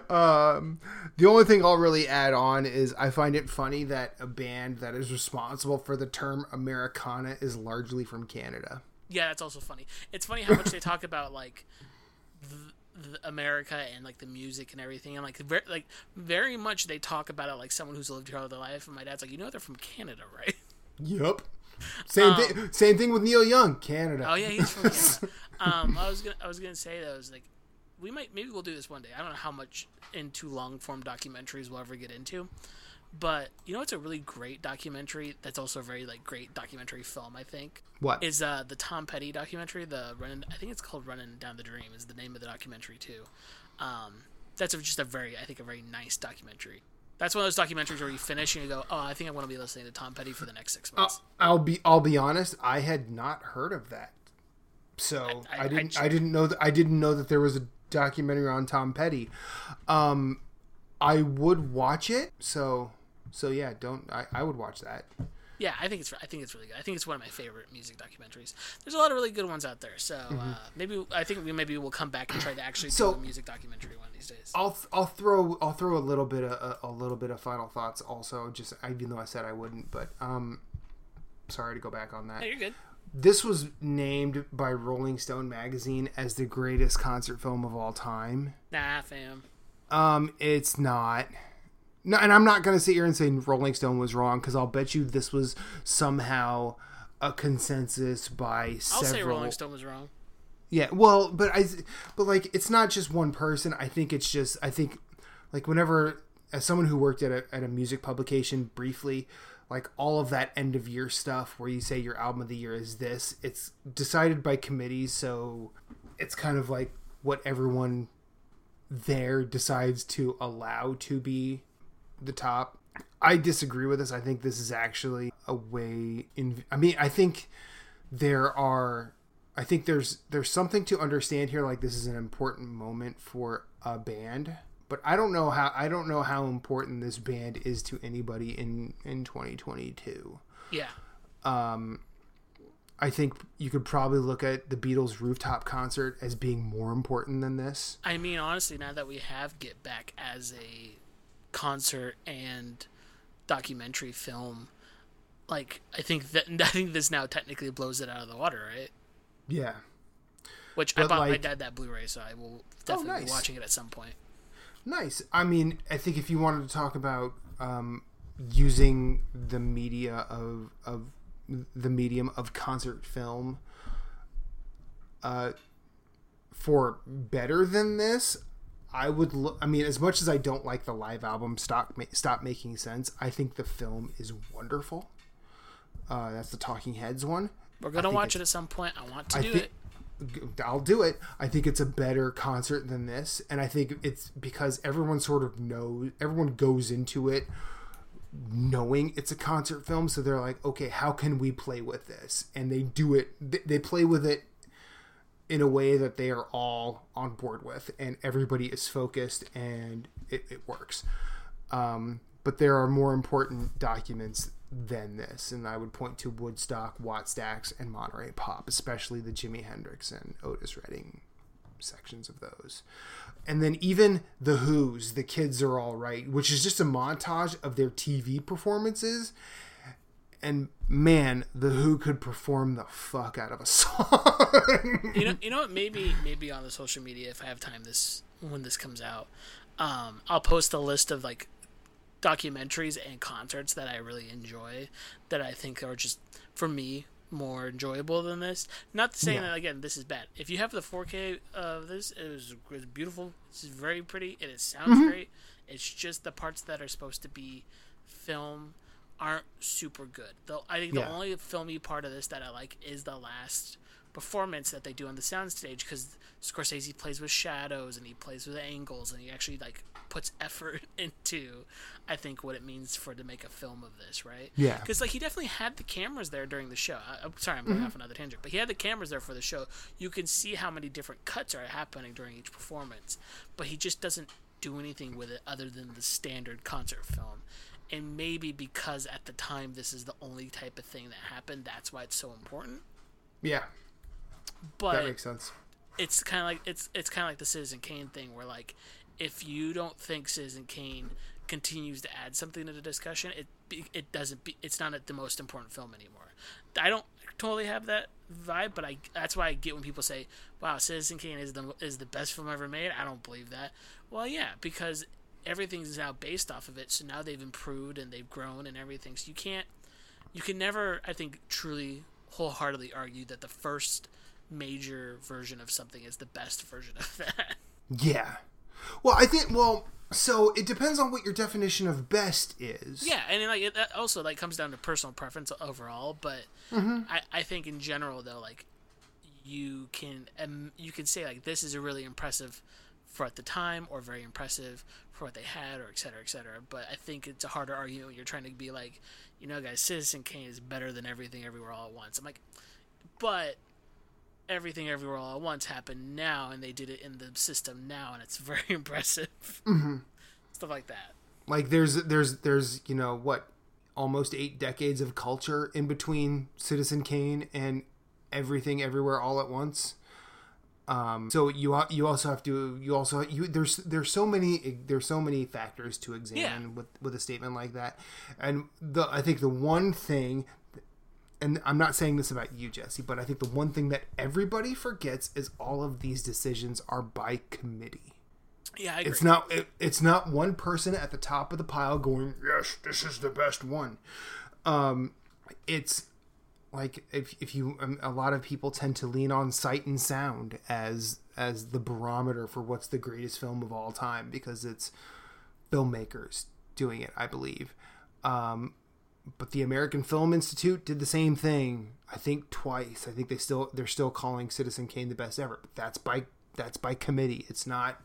um the only thing I'll really add on is I find it funny that a band that is responsible for the term Americana is largely from Canada. Yeah, that's also funny. It's funny how much they talk about like the, America and like the music and everything, and like very, like very much they talk about it like someone who's lived here all their life. And my dad's like, you know, they're from Canada, right? Yep. Same thing same thing with Neil Young, Canada. Oh yeah, he's from Canada. um, I was gonna I was gonna say that I was like, we might maybe we'll do this one day. I don't know how much into long form documentaries we'll ever get into, but you know, it's a really great documentary. That's also a very like great documentary film. I think What? is uh, the Tom Petty documentary. The running, I think it's called "Running Down the Dream" is the name of the documentary too. Um, that's a, just a very, I think, a very nice documentary. That's one of those documentaries where you finish and you go, "Oh, I think I want to be listening to Tom Petty for the next six months." I'll be I'll be honest, I had not heard of that. So I- I, I- didn't I- I, didn't know that I didn't know that there was a documentary on Tom Petty. Um I would watch it. So so yeah, don't I, I would watch that. Yeah, I think it's I think it's really good. I think it's one of my favorite music documentaries. There's a lot of really good ones out there. So uh, maybe I think we maybe we'll come back and try to actually Mm-hmm. So- do a music documentary one of these days. I'll I'll throw I'll throw a little bit of a, a little bit of final thoughts also just even though I said I wouldn't, but um sorry to go back on that. Hey, you're good. This was named by Rolling Stone magazine as the greatest concert film of all time. Nah, fam. Um, it's not. No, and I'm not going to sit here and say Rolling Stone was wrong because I'll bet you this was somehow a consensus by I'll several. say Rolling Stone was wrong. Yeah, well, but I, but like it's not just one person. I think it's just I think like whenever as someone who worked at a at a music publication briefly, like all of that end of year stuff where you say your album of the year is this, it's decided by committees, so it's kind of like what everyone there decides to allow to be the top. I disagree with this. I think this is actually a way in I mean, I think there are I think there's there's something to understand here like this is an important moment for a band, but I don't know how I don't know how important this band is to anybody in in 2022. Yeah. Um I think you could probably look at the Beatles rooftop concert as being more important than this. I mean, honestly, now that we have Get Back as a concert and documentary film, like I think that I think this now technically blows it out of the water, right? Yeah. Which I But, bought my like- dad that Blu-ray, so I will definitely be nice. watching it at some point. Nice. I mean, I think if you wanted to talk about um, using the media of of the medium of concert film uh, for better than this, I would. Look, I mean, as much as I don't like the live album, stop ma- stop making sense. I think the film is wonderful. Uh, that's the Talking Heads one. We're gonna watch it at some point. I want to I do it. I'll do it. I think it's a better concert than this, and I think it's because everyone sort of knows. Everyone goes into it knowing it's a concert film, so they're like, okay, how can we play with this? And they do it. They play with it in a way that they are all on board with, and everybody is focused, and it, it works. Um, but there are more important documents than this, and I would point to Woodstock, Wattstax, and Monterey Pop, especially the Jimi Hendrix and Otis Redding sections of those. And then even the Who's, the kids are all right, which is just a montage of their TV performances. And man, the Who could perform the fuck out of a song. you know, you know what? Maybe, maybe on the social media, if I have time, this when this comes out, um, I'll post a list of like documentaries and concerts that I really enjoy, that I think are just for me more enjoyable than this. Not saying Yeah. that again, this is bad. If you have the 4K of this, it was, it was beautiful. It's very pretty. It sounds great. It's just the parts that are supposed to be film aren't super good. Though I think the Yeah. only filmy part of this that I like is the last performance that they do on the soundstage because Scorsese plays with shadows and he plays with angles and he actually like puts effort into I think what it means for to make a film of this, right? Yeah. Because like he definitely had the cameras there during the show. I, I'm sorry, I'm going mm-hmm. off another tangent, but he had the cameras there for the show. You can see how many different cuts are happening during each performance, but he just doesn't do anything with it other than the standard concert film. And maybe because at the time this is the only type of thing that happened, that's why it's so important. Yeah, But that makes sense. it's kind of like it's it's kind of like the Citizen Kane thing, where like if you don't think Citizen Kane continues to add something to the discussion, it it doesn't. Be, it's not the most important film anymore. I don't totally have that vibe, but I that's why I get when people say, "Wow, Citizen Kane is the is the best film ever made." I don't believe that. Well, yeah, because everything's now based off of it, so now they've improved and they've grown and everything. So you can't, you can never, I think, truly wholeheartedly argue that the first major version of something is the best version of that. Yeah. Well, I think. Well, so it depends on what your definition of best is. yeah, and like it that also like comes down to personal preference overall, but I, I think in general though, like you can um, you can say like this is a really impressive for at the time or very impressive for what they had or et cetera, et cetera. But I think it's a harder argument when you're trying to be like, you know, guys, Citizen Kane is better than everything everywhere all at once. I'm like, but everything everywhere all at once happened now and they did it in the system now and it's very impressive. Mm-hmm. Stuff like that. Like there's there's there's you know what almost eight decades of culture in between Citizen Kane and everything everywhere all at once. Um, so you you also have to you also you there's there's so many there's so many factors to examine Yeah. with with a statement like that, and the I think the one thing, and I'm not saying this about you Jesse, but I think the one thing that everybody forgets is all of these decisions are by committee. Yeah, I agree. It's not it, it's not one person at the top of the pile going, "Yes, this is the best one." Um it's like if if you um, a lot of people tend to lean on sight and sound as as the barometer for what's the greatest film of all time because it's filmmakers doing it, I believe. Um but the American Film Institute did the same thing. I think twice. I think they still they're still calling Citizen Kane the best ever. But that's by that's by committee. It's not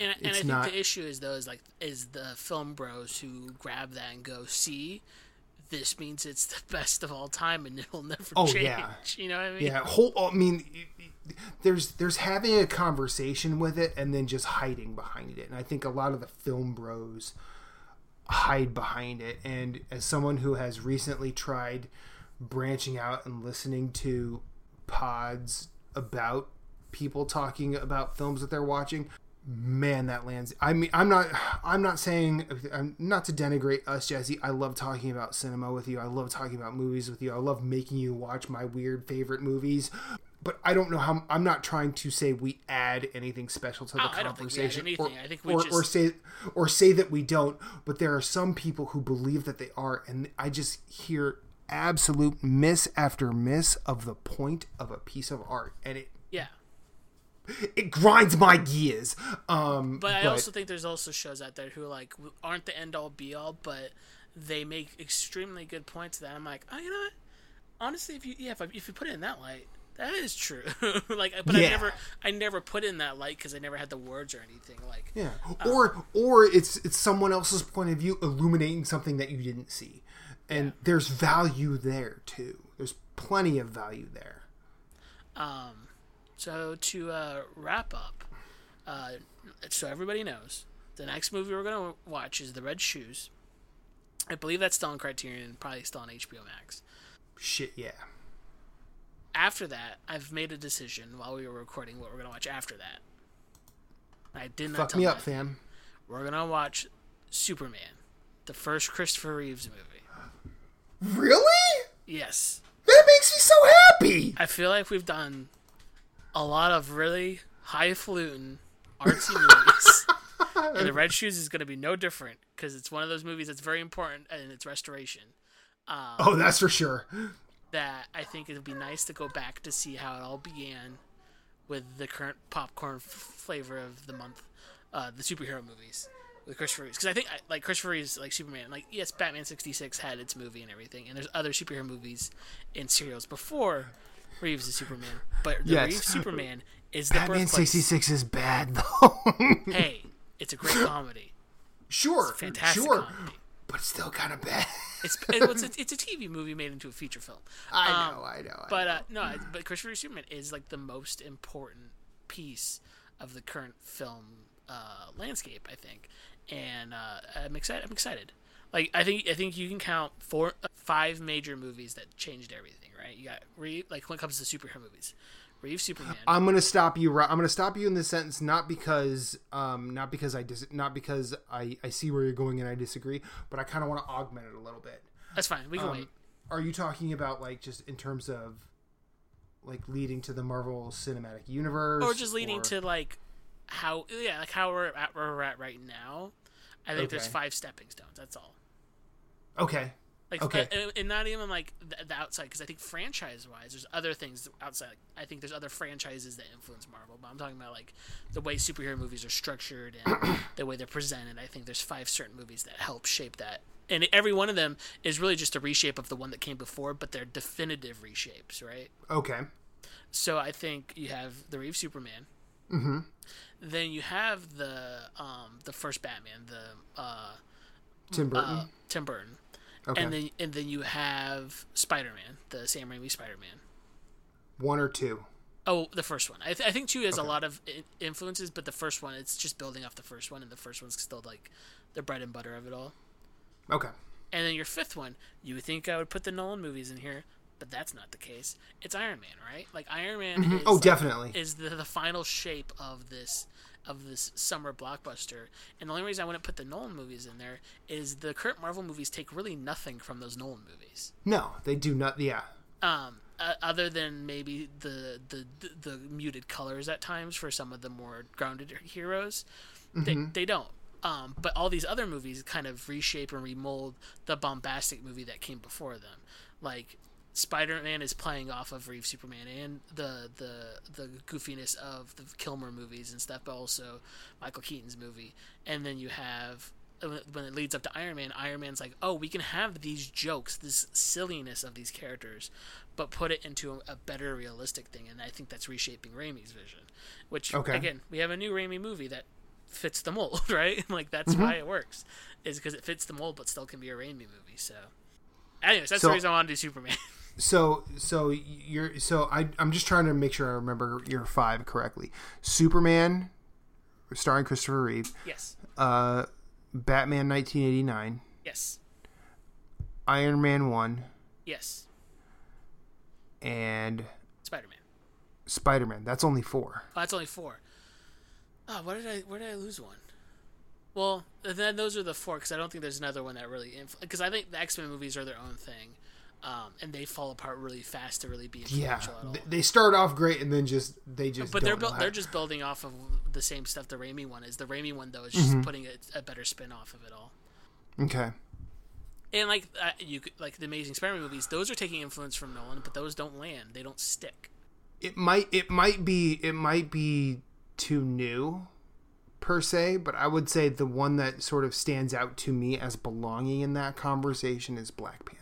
And, and I think not- the issue is though is like is the film bros who grab that and go see this means it's the best of all time and it'll never Oh, change. yeah. You know what I mean? Yeah, whole. I mean, there's there's having a conversation with it and then just hiding behind it, and I think a lot of the film bros hide behind it. And as someone who has recently tried branching out and listening to pods about people talking about films that they're watching man that lands i mean i'm not i'm not saying i'm not to denigrate us jesse i love talking about cinema with you i love talking about movies with you i love making you watch my weird favorite movies but i don't know how i'm not trying to say we add anything special to the Oh, I don't add conversation anything. or, I think or, just- or say or say that we don't but there are some people who believe that they are and i just hear absolute miss after miss of the point of a piece of art and it Yeah. It grinds my gears. Um, But I also think there's also shows out there who like aren't the end all be all, but they make extremely good points that I'm like, oh, you know what? Honestly, if you yeah, if, I, if you put it in that light, that is true. like, but I never I never put it in that light because I never had the words or anything. Like, yeah, or or it's it's someone else's point of view illuminating something that you didn't see, and there's value there too. There's plenty of value there. Um, so to uh, wrap up, uh, so everybody knows, the next movie we're gonna watch is The Red Shoes. I believe that's still on Criterion, probably still on HBO Max. Shit, yeah. After that, I've made a decision while we were recording what we're gonna watch after that. I did not Fuck me up, fam. We're gonna watch Superman, the first Christopher Reeves movie. Really? Yes, That makes me so happy. I feel like we've done a lot of really highfalutin, artsy movies. and The Red Shoes is going to be no different because it's one of those movies that's very important in its restoration. Oh, that's for sure. That I think it would be nice to go back to see how it all began with the current popcorn f- flavor of the month, uh, the superhero movies, with Christopher Reeves because I think like Christopher Reeves like Superman like yes Batman sixty six had its movie and everything and there's other superhero movies and serials before Reeves is Superman but the Yes. Reeves Superman is the Batman sixty six is bad though. Hey, it's a great comedy, sure, fantastic sure, comedy. but still kind of bad. It's it's a, it's a TV movie made into a feature film. I Um, know, I know. I But know. uh, no, but Christopher Superman is like the most important piece of the current film uh, landscape, I think, and uh, I'm excited. I'm excited. Like I think I think you can count four, five major movies that changed everything. Right? You got Reeve, like when it comes to superhero movies, Reeve Superman. I'm gonna stop you. right I'm gonna stop you in this sentence, not because, um, not because I dis- not because I I see where you're going and I disagree, but I kind of want to augment it a little bit. That's fine. We can wait. Um, are you talking about like just in terms of like leading to the Marvel Cinematic Universe, Or just leading or- to like how yeah, like how we're at where we're at right now. I think there's five stepping stones. That's all. Okay, Like, Okay. uh, and not even like the, the outside, because I think franchise-wise, there's other things outside. I think there's other franchises that influence Marvel, but I'm talking about like the way superhero movies are structured and the way they're presented. I think there's five certain movies that help shape that, and every one of them is really just a reshape of the one that came before, but they're definitive reshapes, right? okay, So I think you have the Reeve Superman. Mm-hmm. Then you have the um, the first Batman, the uh, Tim Burton. uh, Tim Burton. Okay, And then and then you have Spider Man, the Sam Raimi Spider Man. one or two. Oh, the first one. I, th- I think two has a lot of influences, but the first one, it's just building off the first one, and the first one's still like the bread and butter of it all. Okay, And then your fifth one, you would think I would put the Nolan movies in here, but that's not the case. It's Iron Man, right? Like Iron Man mm-hmm. is oh, like, definitely. is the, the final shape of this of this summer blockbuster. And the only reason I wouldn't put the Nolan movies in there is the current Marvel movies take really nothing from those Nolan movies. no, they do not. Yeah, um, uh, other than maybe the, the the the muted colors at times for some of the more grounded heroes, they they don't. Um, but all these other movies kind of reshape and remold the bombastic movie that came before them. Like Spider-Man is playing off of Reeve Superman and the the the goofiness of the Kilmer movies and stuff, but also Michael Keaton's movie. And then you have when it leads up to Iron Man, Iron Man's like, oh, we can have these jokes, this silliness of these characters, but put it into a, better realistic thing. And I think that's reshaping Raimi's vision. Which Okay. again, we have a new Raimi movie that fits the mold, right? like that's Mm-hmm. why it works, is because it fits the mold, but still can be a Raimi movie. So, anyways, that's So- the reason I want to do Superman. So so you're so I I'm just trying to make sure I remember your five correctly. Superman, starring Christopher Reeve. yes, Uh, Batman 1989. yes, Iron Man one yes. and Spider-Man. Spider Man. That's only four. Oh, that's only four. Oh, where did I where did I lose one? Well, then those are the four because I don't think there's another one that really because I think the X Men movies are their own thing, um, and they fall apart really fast to really be Yeah, influential at all. They start off great and then just they just. but they're don't know built, how- they're just building off of the same stuff the Raimi one is. The Raimi one though is just Mm-hmm. putting a, a better spin off of it all. okay. And like uh, you could, like the Amazing Spider-Man movies, those are taking influence from Nolan, but those don't land. They don't stick. It might it might be it might be too new per se, but I would say the one that sort of stands out to me as belonging in that conversation is Black Panther.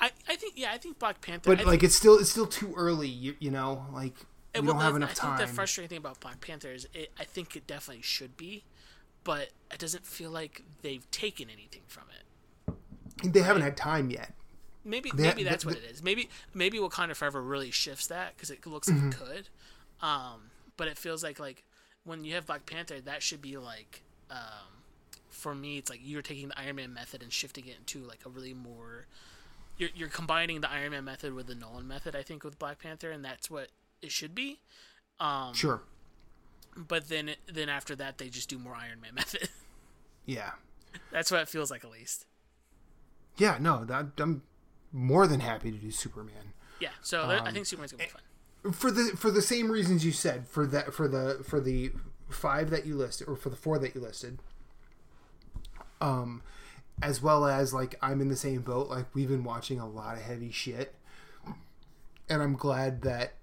I, I think yeah, I think Black Panther. But I like it's still it's still too early, you, you know, like we well, don't have enough I time. think the frustrating thing about Black Panther is it, I think it definitely should be, but it doesn't feel like they've taken anything from it. they haven't had time yet. Maybe They- maybe that's the- what it is. Maybe maybe Wakanda Forever really shifts that because it looks like Mm-hmm. it could, um, but it feels like like when you have Black Panther, that should be like um, for me, it's like you're taking the Iron Man method and shifting it into like a really more. You're you're combining the Iron Man method with the Nolan method, I think, with Black Panther, and that's what it should be. Um, Sure. but then then after that, they just do more Iron Man method. Yeah. that's what it feels like, at least. Yeah, no, that, I'm more than happy to do Superman. Yeah. So there- I Um, think Superman's gonna be fun. For the for the same reasons you said, for that for the for the five that you listed or for the four that you listed. Um as well as like I'm in the same boat, like we've been watching a lot of heavy shit. And I'm glad that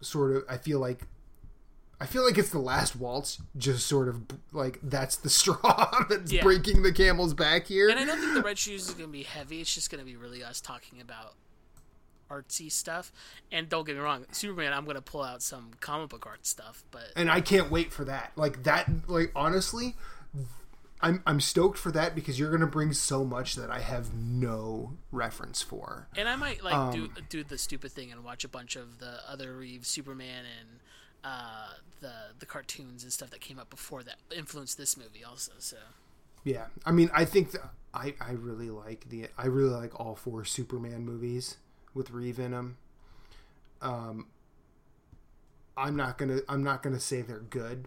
sort of I feel like I feel like it's the last waltz, just sort of like that's the straw that's Yeah. breaking the camel's back here. And I don't think the red shoes is going to be heavy. It's just going to be really us talking about artsy stuff. And don't get me wrong, Superman, I'm going to pull out some comic book art stuff, but and I can't wait for that. Like that, like honestly, I'm I'm stoked for that because you're gonna bring so much that I have no reference for. and I might like Um, do do the stupid thing and watch a bunch of the other Reeves Superman and uh, the the cartoons and stuff that came up before that influenced this movie also. So Yeah, I mean, I think I I really like the I really like all four Superman movies with Reeve in them. Um, I'm not gonna I'm not gonna say they're good,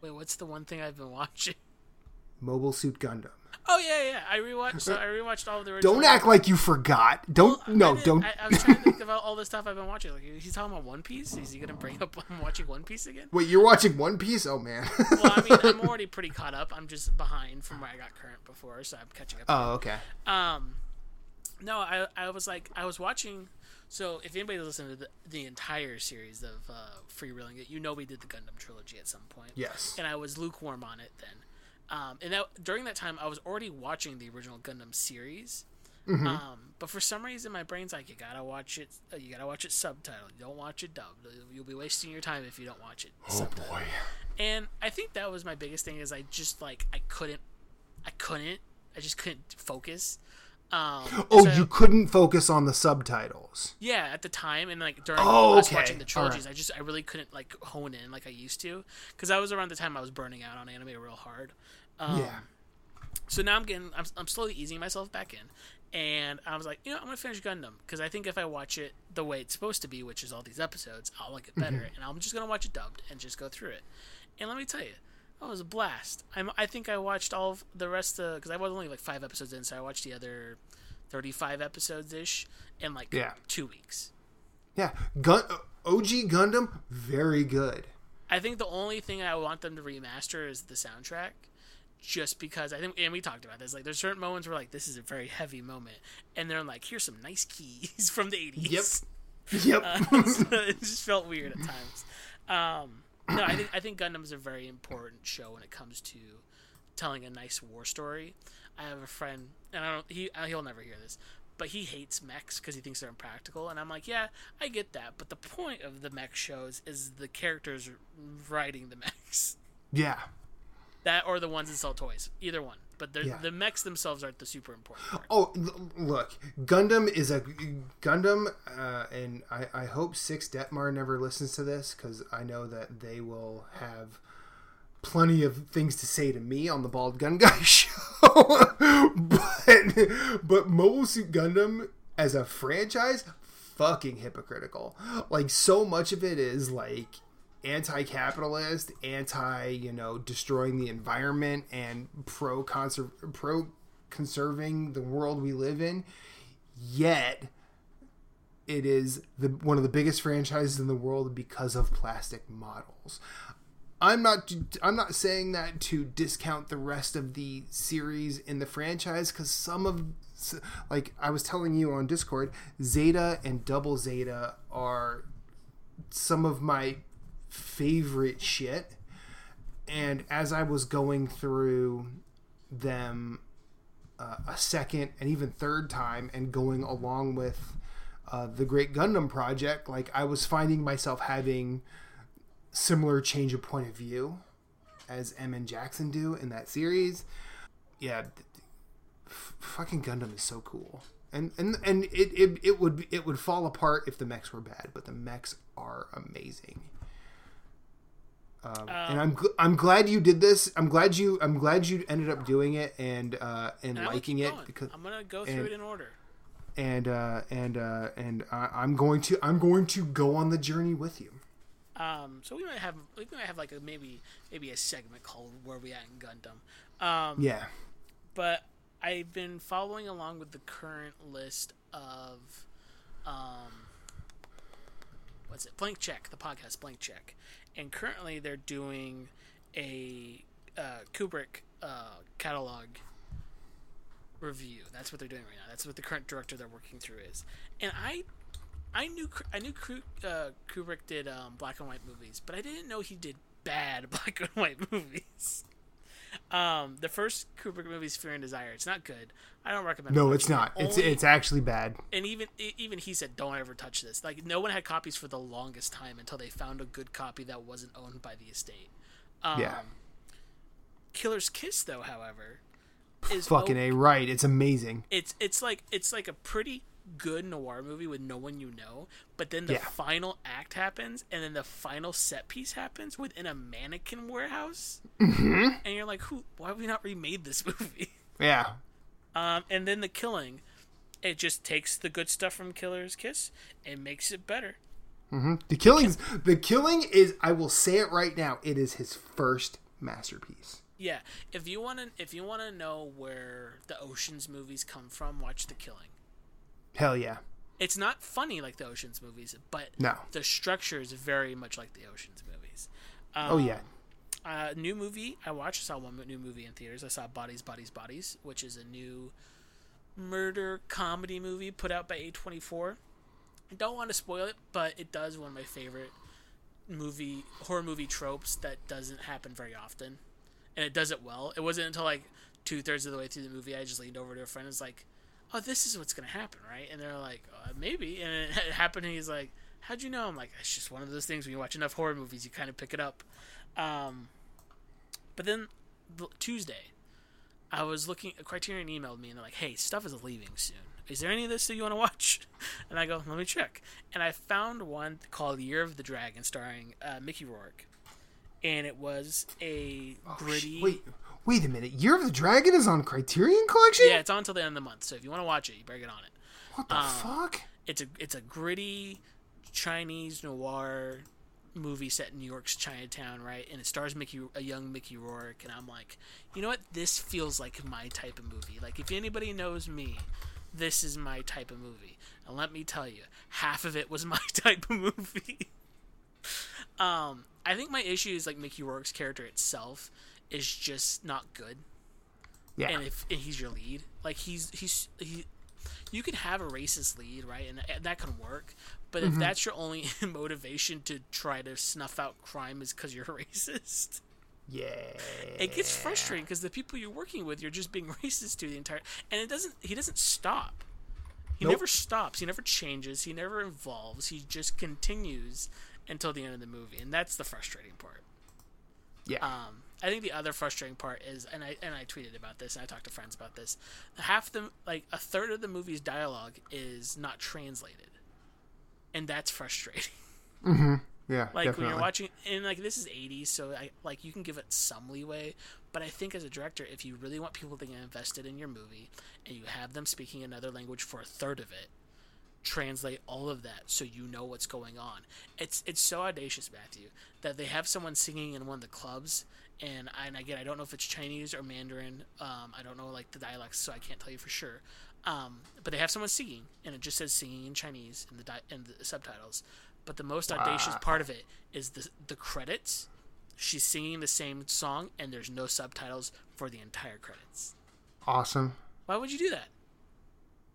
Wait, what's the one thing I've been watching? Mobile Suit Gundam. Oh yeah, yeah. I rewatched. I rewatched all of the. Original Don't act like you forgot. Don't I no, didn't- don't. I, I was trying to think about all the stuff I've been watching. Like, he's talking about One Piece. Is he gonna bring up I'm watching One Piece again? Wait, you're watching One Piece? Oh man. Well, I mean, I'm already pretty caught up. I'm just behind from where I got current before, so I'm catching up. oh, okay. Um, no, I I was like I was watching. So if anybody's listened to the, the entire series of uh, Freewheeling It, you know we did the Gundam trilogy at some point. Yes. And I was lukewarm on it then. Um, and that, during that time, I was already watching the original Gundam series. Um, but for some reason, my brain's like, you gotta watch it. Uh, you gotta watch it subtitled. You don't watch it dubbed. You'll be wasting your time if you don't watch it. Oh subtitled. boy. And I think that was my biggest thing is I just like I couldn't, I couldn't, I just couldn't focus. Um, Oh, so- you couldn't focus on the subtitles. yeah, at the time and like during Oh, us okay. watching the All right. trilogies, I just I really couldn't like hone in like I used to because I was around the time I was burning out on anime real hard. Um, yeah. So now I'm getting I'm, I'm slowly easing myself back in, and I was like, you know, I'm gonna finish Gundam because I think if I watch it the way it's supposed to be, which is all these episodes, I'll like it better, Mm-hmm. and I'm just gonna watch it dubbed and just go through it. And let me tell you. That was a blast. I'm, I think I watched all of the rest of because I was only like five episodes in, so I watched the other thirty-five episodes ish in like Yeah. two weeks. Yeah. Gun OG Gundam very good. I think the only thing I want them to remaster is the soundtrack, just because I think, and we talked about this. Like, there's certain moments where like this is a very heavy moment, and they're like, here's some nice keys from the '80s. Yep. Uh, so it just felt weird at times. Um, no, I think I think Gundam's a very important show when it comes to telling a nice war story. I have a friend, and I don't he uh, he'll never hear this, but he hates mechs because he thinks they're impractical, and I'm like, yeah, I get that, but the point of the mech shows is the characters riding the mechs, yeah. that or the ones that sell toys, either one. But Yeah. the mechs themselves aren't the super important part. Oh, look, Gundam is a Gundam, uh, and I, I hope Six Detmar never listens to this because I know that they will have plenty of things to say to me on the Bald Gun Guy show. but but Mobile Suit Gundam as a franchise, fucking hypocritical. Like so much of it is like anti-capitalist, anti, you know, destroying the environment and pro pro conserving the world we live in. Yet it is the one of the biggest franchises in the world because of plastic models. I'm not I'm not saying that to discount the rest of the series in the franchise cuz some of like I was telling you on Discord, Zeta and Double Zeta are some of my favorite shit. And as I was going through them uh, a second and even third time and going along with uh, the Great Gundam project, like I was finding myself having similar change of point of view as M and Jackson do in that series. Yeah, f- fucking Gundam is so cool. And and and it, it it would it would fall apart if the mechs were bad, but the mechs are amazing. Um, and I'm gl- I'm glad you did this. I'm glad you I'm glad you ended up doing it and uh, and And liking it because I'm gonna go through it in order. and uh, and uh, and I, I'm going to I'm going to go on the journey with you. Um, so we might have we might have like a maybe maybe a segment called "Where We At in Gundam." Um, Yeah. but I've been following along with the current list of, um, what's it? Blank Check, the podcast Blank Check, and currently they're doing a uh, Kubrick uh, catalog review. That's what they're doing right now. That's what the current director they're working through is. And I, I knew I knew uh, Kubrick did um, black and white movies, but I didn't know he did bad black and white movies. Um, the first Kubrick movie is Fear and Desire. It's not good. I don't recommend. No, it's not. it. It's Only- it's actually bad. and even even he said, "Don't ever touch this." Like no one had copies for the longest time until they found a good copy that wasn't owned by the estate. Um, Yeah. Killer's Kiss, though, however, is Fucking a right. It's amazing. it's it's like it's like a pretty good noir movie with no one you know, but then the Yeah. final act happens, and then the final set piece happens within a mannequin warehouse, mm-hmm. and you're like, "Who? Why have we not remade this movie?" Yeah. Um, and then the killing, it just takes the good stuff from Killer's Kiss and makes it better. The killings. The killing is. I will say it right now. It is his first masterpiece. Yeah, if you want to, if you want to know where the Ocean's movies come from, watch The Killing. Hell yeah. It's not funny like the Ocean's movies, but No. the structure is very much like the Ocean's movies. Um, Oh yeah. Uh, new movie I watched. Saw one new movie in theaters. I saw Bodies, Bodies, Bodies, which is a new murder comedy movie put out by A24. I don't want to spoil it, but it does one of my favorite movie horror movie tropes that doesn't happen very often, and it does it well. It wasn't until like two thirds of the way through the movie I just leaned over to a friend and was like, "Oh, this is what's gonna happen, right?" And they're like, uh, "Maybe," and it happened. And he's like, "How'd you know?" I'm like, "It's just one of those things when you watch enough horror movies, you kind of pick it up." Um, but then Tuesday, I was looking. A Criterion emailed me and they're like, "Hey, stuff is leaving soon. Is there any of this that you want to watch?" And I go, "Let me check." And I found one called Year of the Dragon, starring uh, Mickey Rourke, and it was a Oh, gritty. Wait. Wait a minute. Year of the Dragon is on Criterion Collection. Yeah, it's on till the end of the month. So if you want to watch it, you better get on it. What the um, fuck? It's a it's a gritty Chinese noir movie set in New York's Chinatown, right? And it stars Mickey, a young Mickey Rourke, and I'm like, you know what? This feels like my type of movie. Like if anybody knows me, this is my type of movie. And let me tell you, half of it was my type of movie. um, I think my issue is like Mickey Rourke's character itself is just not good Yeah. and if and he's your lead, like he's he's he, you can have a racist lead, right, and, and that can work. But if that's your only motivation to try to snuff out crime is because you're a racist, yeah. it gets frustrating because the people you're working with, you're just being racist to the entire, and it doesn't. He doesn't stop. He Nope. never stops. He never changes. He never evolves. He just continues until the end of the movie, and that's the frustrating part. Yeah. Um, I think the other frustrating part is, and I and I tweeted about this, and I talked to friends about this. Half the like a third of the movie's dialogue is not translated, and that's frustrating. Mm-hmm. yeah. like definitely. when you're watching, and like this is '80s, so I like you can give it some leeway. But I think as a director, if you really want people to get invested in your movie, and you have them speaking another language for a third of it, translate all of that so you know what's going on. It's it's so audacious, Matthew, that they have someone singing in one of the clubs, and and again, I don't know if it's Chinese or Mandarin. Um, I don't know like the dialects, so I can't tell you for sure. Um, but they have someone singing, and it just says singing in Chinese in the di- in the subtitles. But the most audacious part of it is the the credits. She's singing the same song, and there's no subtitles for the entire credits. awesome. Why would you do that?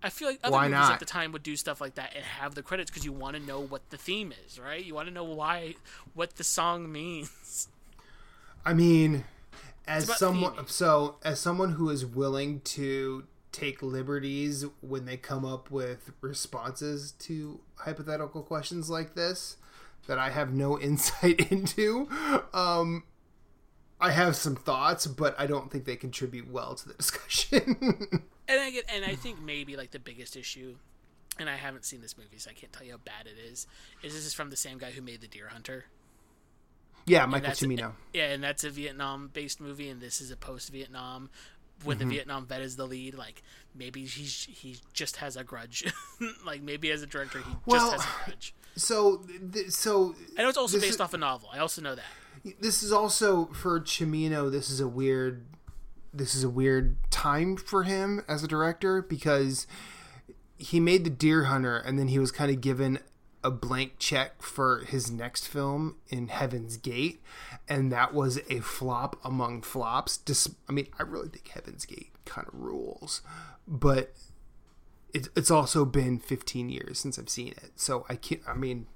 I feel like other Why movies not? at the time would do stuff like that and have the credits because you want to know what the theme is, right? You want to know why, what the song means. I mean, as someone, theming. so as someone who is willing to take liberties when they come up with responses to hypothetical questions like this that I have no insight into, um, I have some thoughts, but I don't think they contribute well to the discussion. And I get, and I think maybe like the biggest issue, and I haven't seen this movie, so I can't tell you how bad it is. Is this is from the same guy who made The Deer Hunter? Yeah, Michael Cimino. Yeah, and that's a Vietnam-based movie, and this is a post-Vietnam with the mm-hmm. Vietnam vet as the lead. Like maybe he's he just has a grudge. like maybe as a director he Well, just has a grudge. So, th- so I know it's also based is- off a novel. I also know that. this is also for Cimino. This is a weird. This is a weird time for him as a director because he made the Deer Hunter and then he was kind of given a blank check for his next film in Heaven's Gate, and that was a flop among flops. I mean, I really think Heaven's Gate kind of rules, but it's it's also been 15 years since I've seen it, so I can't. I mean,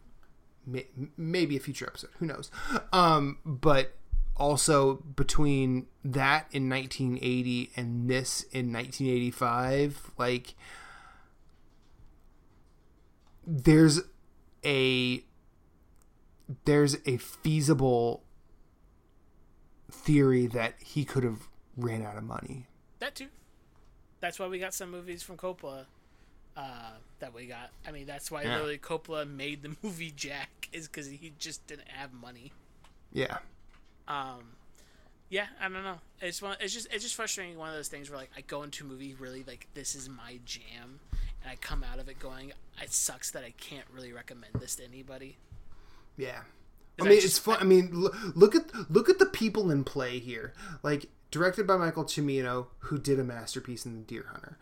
may- maybe a future episode who knows um but also between that in 1980 and this in 1985 like there's a there's a feasible theory that he could have ran out of money That too. That's why we got some movies from Coppola. Uh, that we got. I mean, that's why Yeah. literally Coppola made the movie Jack is because he just didn't have money. yeah Um, yeah, I don't know. It's one. It's just it's just frustrating. One of those things where like I go into a movie really like this is my jam, and I come out of it going, it sucks that I can't really recommend this to anybody. Yeah. I mean, just- it's fun. I mean, l- look at look at the people in play here. Like directed by Michael Cimino, who did a masterpiece in The Deer Hunter.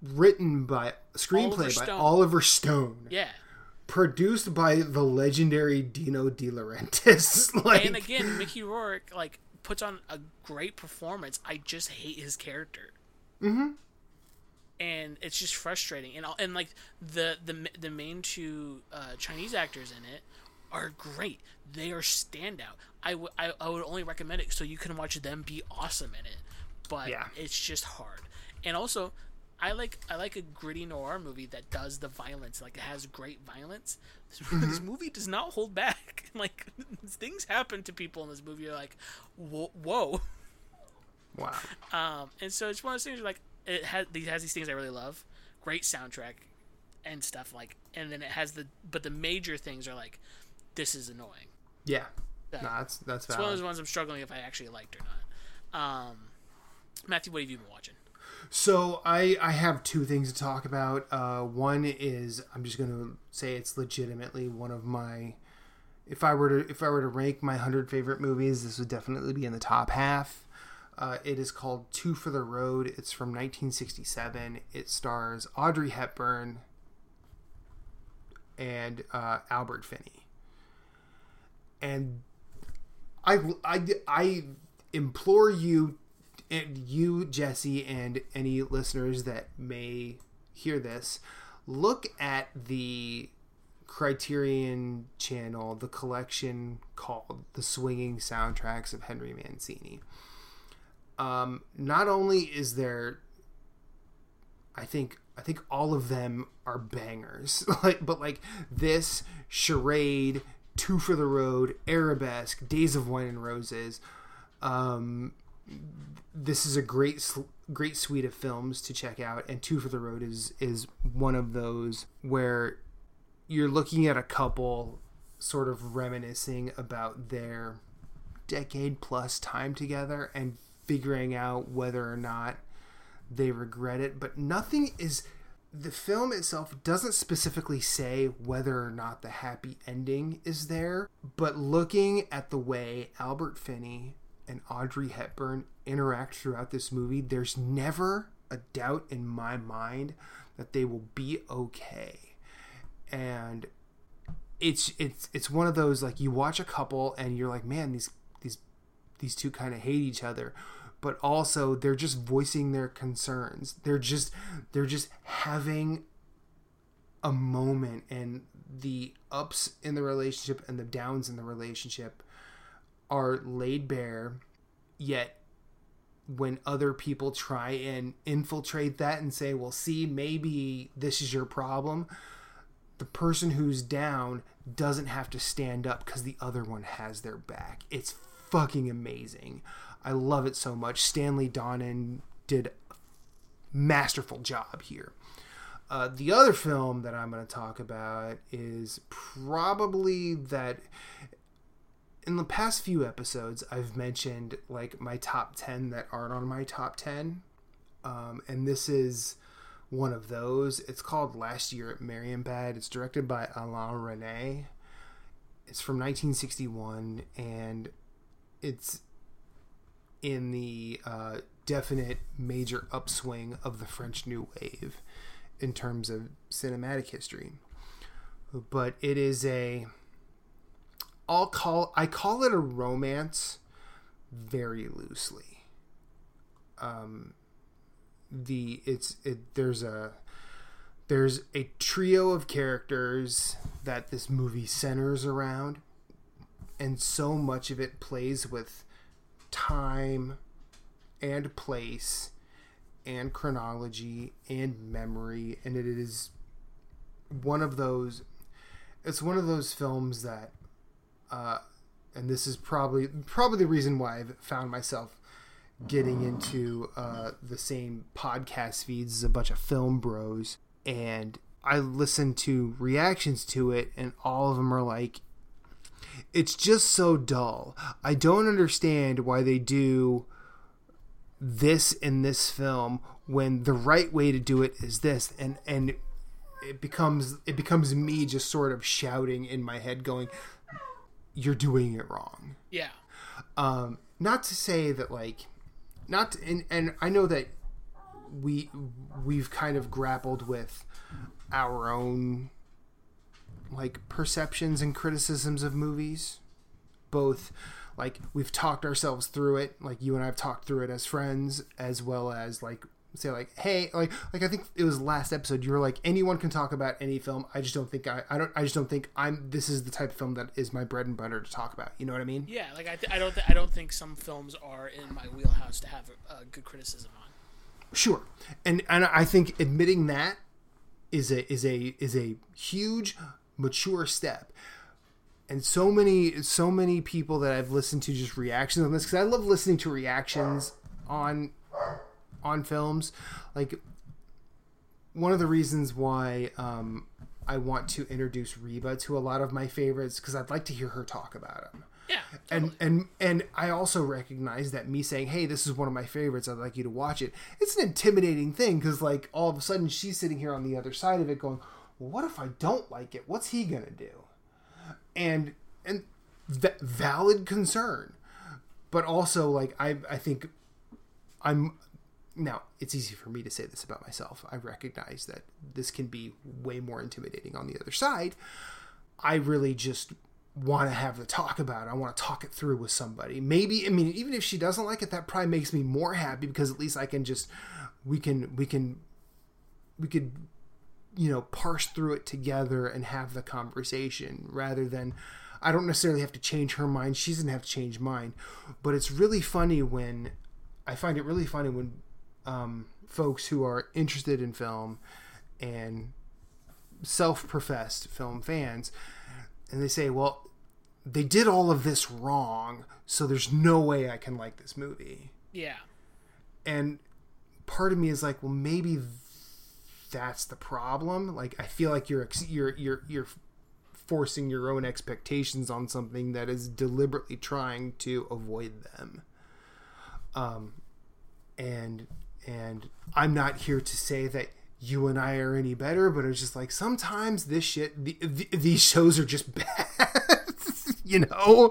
Written by screenplay Oliver by Stone. Oliver Stone. Yeah, Produced by the legendary Dino De Laurentiis. like, and again, Mickey Rourke like puts on a great performance. I just hate his character. Mm-hmm. And it's just frustrating, and and like the the the main two uh, Chinese actors in it are great. They are standout. I would I, I would only recommend it so you can watch them be awesome in it. But Yeah. it's just hard. And also, I like I like a gritty noir movie that does the violence. Like it has great violence. This, this movie does not hold back. Like things happen to people in this movie. You're like, whoa. whoa. wow. Um, and so it's one of those things where, like it has these has these things I really love. Great soundtrack and stuff like, and then it has the but the major things are like, this is annoying. Yeah. Yeah. No, that's that's It's one of valid. those ones I'm struggling if I actually liked or not. Um, Matthew, what have you been watching? So I I have two things to talk about. Uh, one is I'm just going to say it's legitimately one of my if I were to if I were to rank my hundred favorite movies, this would definitely be in the top half. Uh, it is called Two for the Road. It's from 1967. It stars Audrey Hepburn and uh, Albert Finney. And I, I, I implore you, and you, Jesse, and any listeners that may hear this, look at the Criterion channel, the collection called The Swinging Soundtracks of Henry Mancini. Um, not only is there, I think, I think all of them are bangers, like, but like this charade, Two for the Road, Arabesque, Days of Wine and Roses. Um, this is a great, great suite of films to check out, and Two for the Road is is one of those where you're looking at a couple sort of reminiscing about their decade plus time together and figuring out whether or not they regret it but nothing is the film itself doesn't specifically say whether or not the happy ending is there but looking at the way Albert Finney and Audrey Hepburn interact throughout this movie there's never a doubt in my mind that they will be okay. And it's it's it's one of those like you watch a couple and you're like man these these these two kind of hate each other but also they're just voicing their concerns they're just they're just having a moment and the ups in the relationship and the downs in the relationship are laid bare yet when other people try and infiltrate that and say well see maybe this is your problem the person who's down doesn't have to stand up because the other one has their back. It's fucking amazing. I love it so much. Stanley Donen did a masterful job here. Uh, the other film that I'm going to talk about is probably that in the past few episodes, I've mentioned like my top 10 that aren't on my top 10. Um, and this is one of those. It's called Last Year at Marienbad. It's directed by Alain Resnais. It's from 1961 and it's in the uh, definite major upswing of the French New Wave in terms of cinematic history. But it is a I'll call I call it a romance very loosely. Um the it's it there's a there's a trio of characters that this movie centers around and so much of it plays with time and place and chronology and memory and it is one of those it's one of those films that uh, and this is probably probably the reason why I've found myself getting into uh, the same podcast feeds as a bunch of film bros and I listen to reactions to it and all of them are like it's just so dull. I don't understand why they do this in this film when the right way to do it is this and and it becomes it becomes me just sort of shouting in my head going you're doing it wrong Yeah. um not to say that like not to, and and I know that we we've kind of grappled with our own like perceptions and criticisms of movies. Both like we've talked ourselves through it like you and I've talked through it as friends as well as like say like hey like like I think it was last episode you were like anyone can talk about any film. I just don't think I I don't I just don't think I'm this is the type of film that is my bread and butter to talk about. You know what I mean? Yeah, like I, th- I don't, th- I don't think some films are in my wheelhouse to have a, a good criticism on. Sure, and and I think admitting that is a is a is a huge mature step. And so many so many people that I've listened to just reactions on this because I love listening to reactions on on films. Like one of the reasons why um, I want to introduce Reba to a lot of my favorites because I'd like to hear her talk about them Yeah, and and and I also recognize that me saying, "Hey, this is one of my favorites. I'd like you to watch it." It's an intimidating thing because, like, all of a sudden she's sitting here on the other side of it, going, "What if I don't like it? What's he gonna do?" And and valid concern, but also like I I think I'm now it's easy for me to say this about myself. I recognize that this can be way more intimidating on the other side. I really just want to have the talk about it. I want to talk it through with somebody. Maybe I mean even if she doesn't like it that probably makes me more happy because at least I can just we can we can we could you know parse through it together and have the conversation rather than I don't necessarily have to change her mind. She doesn't have to change mine. But it's really funny when I find it really funny when um, folks who are interested in film and self-professed film fans and they say, "Well, they did all of this wrong, so there's no way I can like this movie." yeah, And part of me is like, "Well, maybe that's the problem." Like I feel like you're you're you're you're forcing your own expectations on something that is deliberately trying to avoid them. Um and and I'm not here to say that you and I are any better, but it's just like sometimes this shit, the, the, these shows are just bad, you know,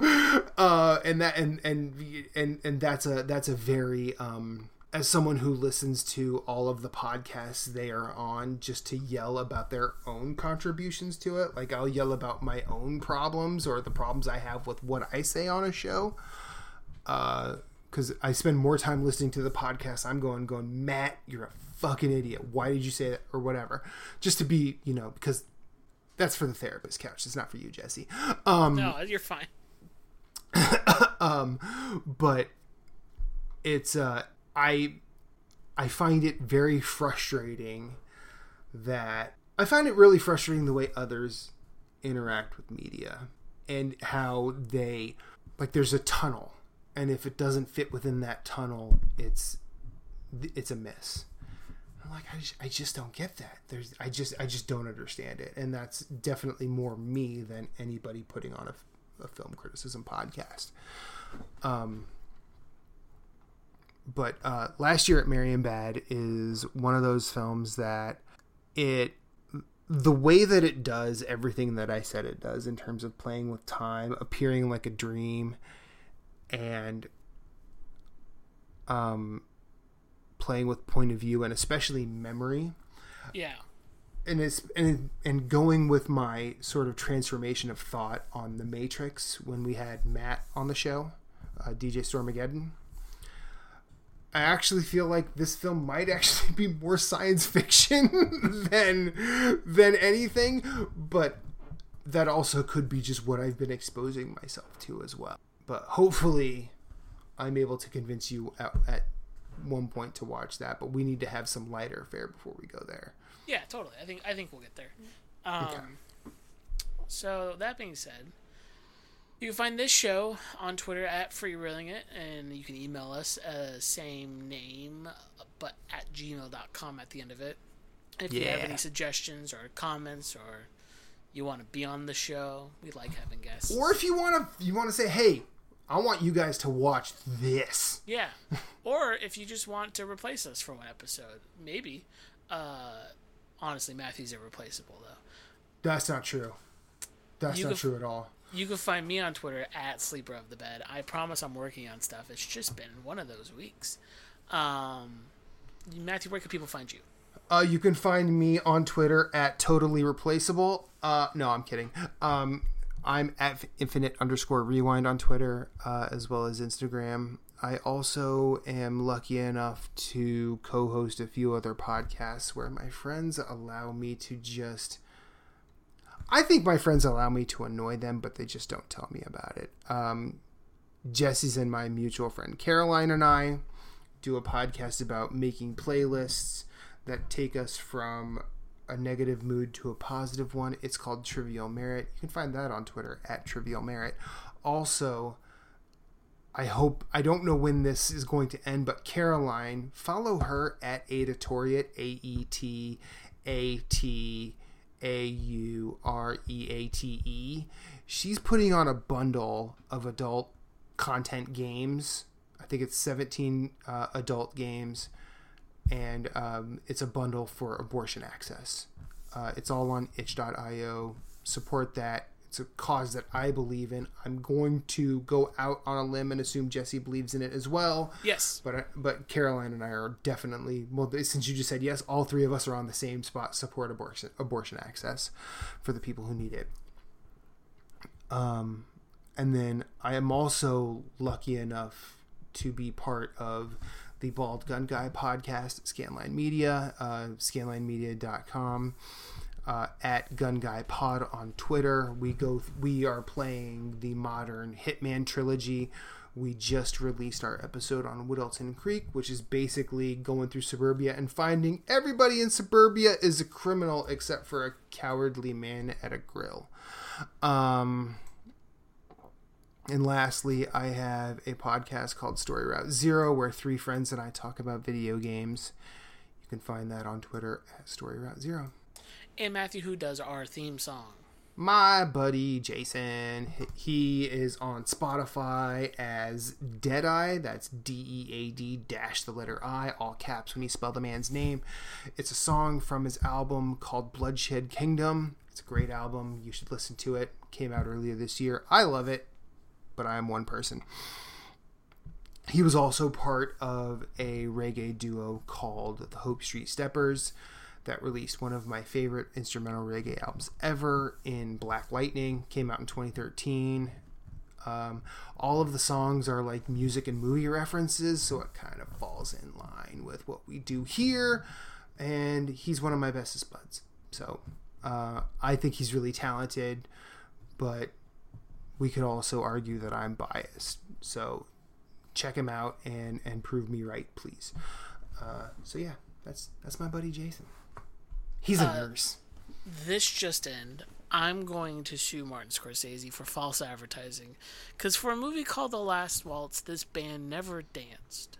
uh, and that and and and and that's a that's a very um, as someone who listens to all of the podcasts they are on just to yell about their own contributions to it, like I'll yell about my own problems or the problems I have with what I say on a show. Uh, because I spend more time listening to the podcast. I'm going, going, Matt, you're a fucking idiot. Why did you say that or whatever? Just to be, you know, because that's for the therapist couch. It's not for you, Jesse. Um, no, you're fine. um, but it's uh, I I find it very frustrating that I find it really frustrating the way others interact with media and how they like there's a tunnel. And if it doesn't fit within that tunnel it's it's a miss. I'm like I just, I just don't get that. There's I just I just don't understand it. And that's definitely more me than anybody putting on a a film criticism podcast. Um, but uh, last year at Marienbad is one of those films that it the way that it does everything that I said it does in terms of playing with time, appearing like a dream, and um, playing with point of view and especially memory. Yeah. And it's and and going with my sort of transformation of thought on the Matrix when we had Matt on the show, uh, DJ Stormageddon. I actually feel like this film might actually be more science fiction than than anything, but that also could be just what I've been exposing myself to as well. But hopefully, I'm able to convince you at, at one point to watch that. But we need to have some lighter fare before we go there. Yeah, totally. I think I think we'll get there. Um, Okay. So that being said, you can find this show on Twitter at freewheeling it, and you can email us uh, same name but at gmail.com at the end of it. If you have any suggestions or comments or you want to be on the show, we like having guests. Or if you want to, you want to say, "Hey, I want you guys to watch this." Yeah. or if you just want to replace us for one episode, maybe. Uh, honestly, Matthew's irreplaceable though. That's not true. That's You not go- true at all. You can find me on Twitter at Sleeper of the Bed. I promise I'm working on stuff. It's just been one of those weeks. Um, Matthew, where can people find you? Uh, you can find me on Twitter at totally replaceable. Uh, no, I'm kidding. Um, I'm at infinite underscore rewind on Twitter uh, as well as Instagram. I also am lucky enough to co-host a few other podcasts where my friends allow me to just. I think my friends allow me to annoy them, but they just don't tell me about it. Um, Jesse's and my mutual friend Caroline and I do a podcast about making playlists that take us from a negative mood to a positive one. It's called Trivial Merit. You can find that on Twitter at Trivial Merit. Also, I hope I don't know when this is going to end, but Caroline, follow her at aetataureate, A E T A T A U R E A T E. She's putting on a bundle of adult content games. I think it's 17 uh, adult games, and um, it's a bundle for abortion access. Uh, it's all on itch.io. Support that. It's a cause that I believe in. I'm going to go out on a limb and assume Jesse believes in it as well. Yes. But uh, but Caroline and I are definitely well. Since you just said yes, all three of us are on the same spot. Support abortion abortion access for the people who need it. Um, and then I am also lucky enough to be part of the Bald Gun Guy podcast, Scanline Media, uh, scanlinemedia.com. Uh, at Gun Guy Pod on Twitter, we go. We are playing the modern Hitman trilogy. We just released our episode on Whittleton Creek, which is basically going through suburbia and finding everybody in suburbia is a criminal except for a cowardly man at a grill. Um, and lastly, I have a podcast called Story Route Zero, where three friends and I talk about video games. You can find that on Twitter at Story Route Zero. And Matthew, who does our theme song? My buddy Jason, he is on Spotify as Deadeye. That's D E A D dash the letter I, all caps when you spell the man's name. It's a song from his album called Bloodshed Kingdom. It's a great album. You should listen to it. Came out earlier this year. I love it, but I am one person. He was also part of a reggae duo called the Hope Street Steppers that released one of my favorite instrumental reggae albums ever in Black Lightning. Came out in 2013. Um, all of the songs are like music and movie references, so it kind of falls in line with what we do here. And he's one of my bestest buds. So uh, I think he's really talented, but we could also argue that I'm biased. So check him out and and prove me right, please. Uh, so yeah, that's that's my buddy Jason. He's a uh, nurse. This just end. I'm going to sue Martin Scorsese for false advertising. Because for a movie called The Last Waltz, this band never danced.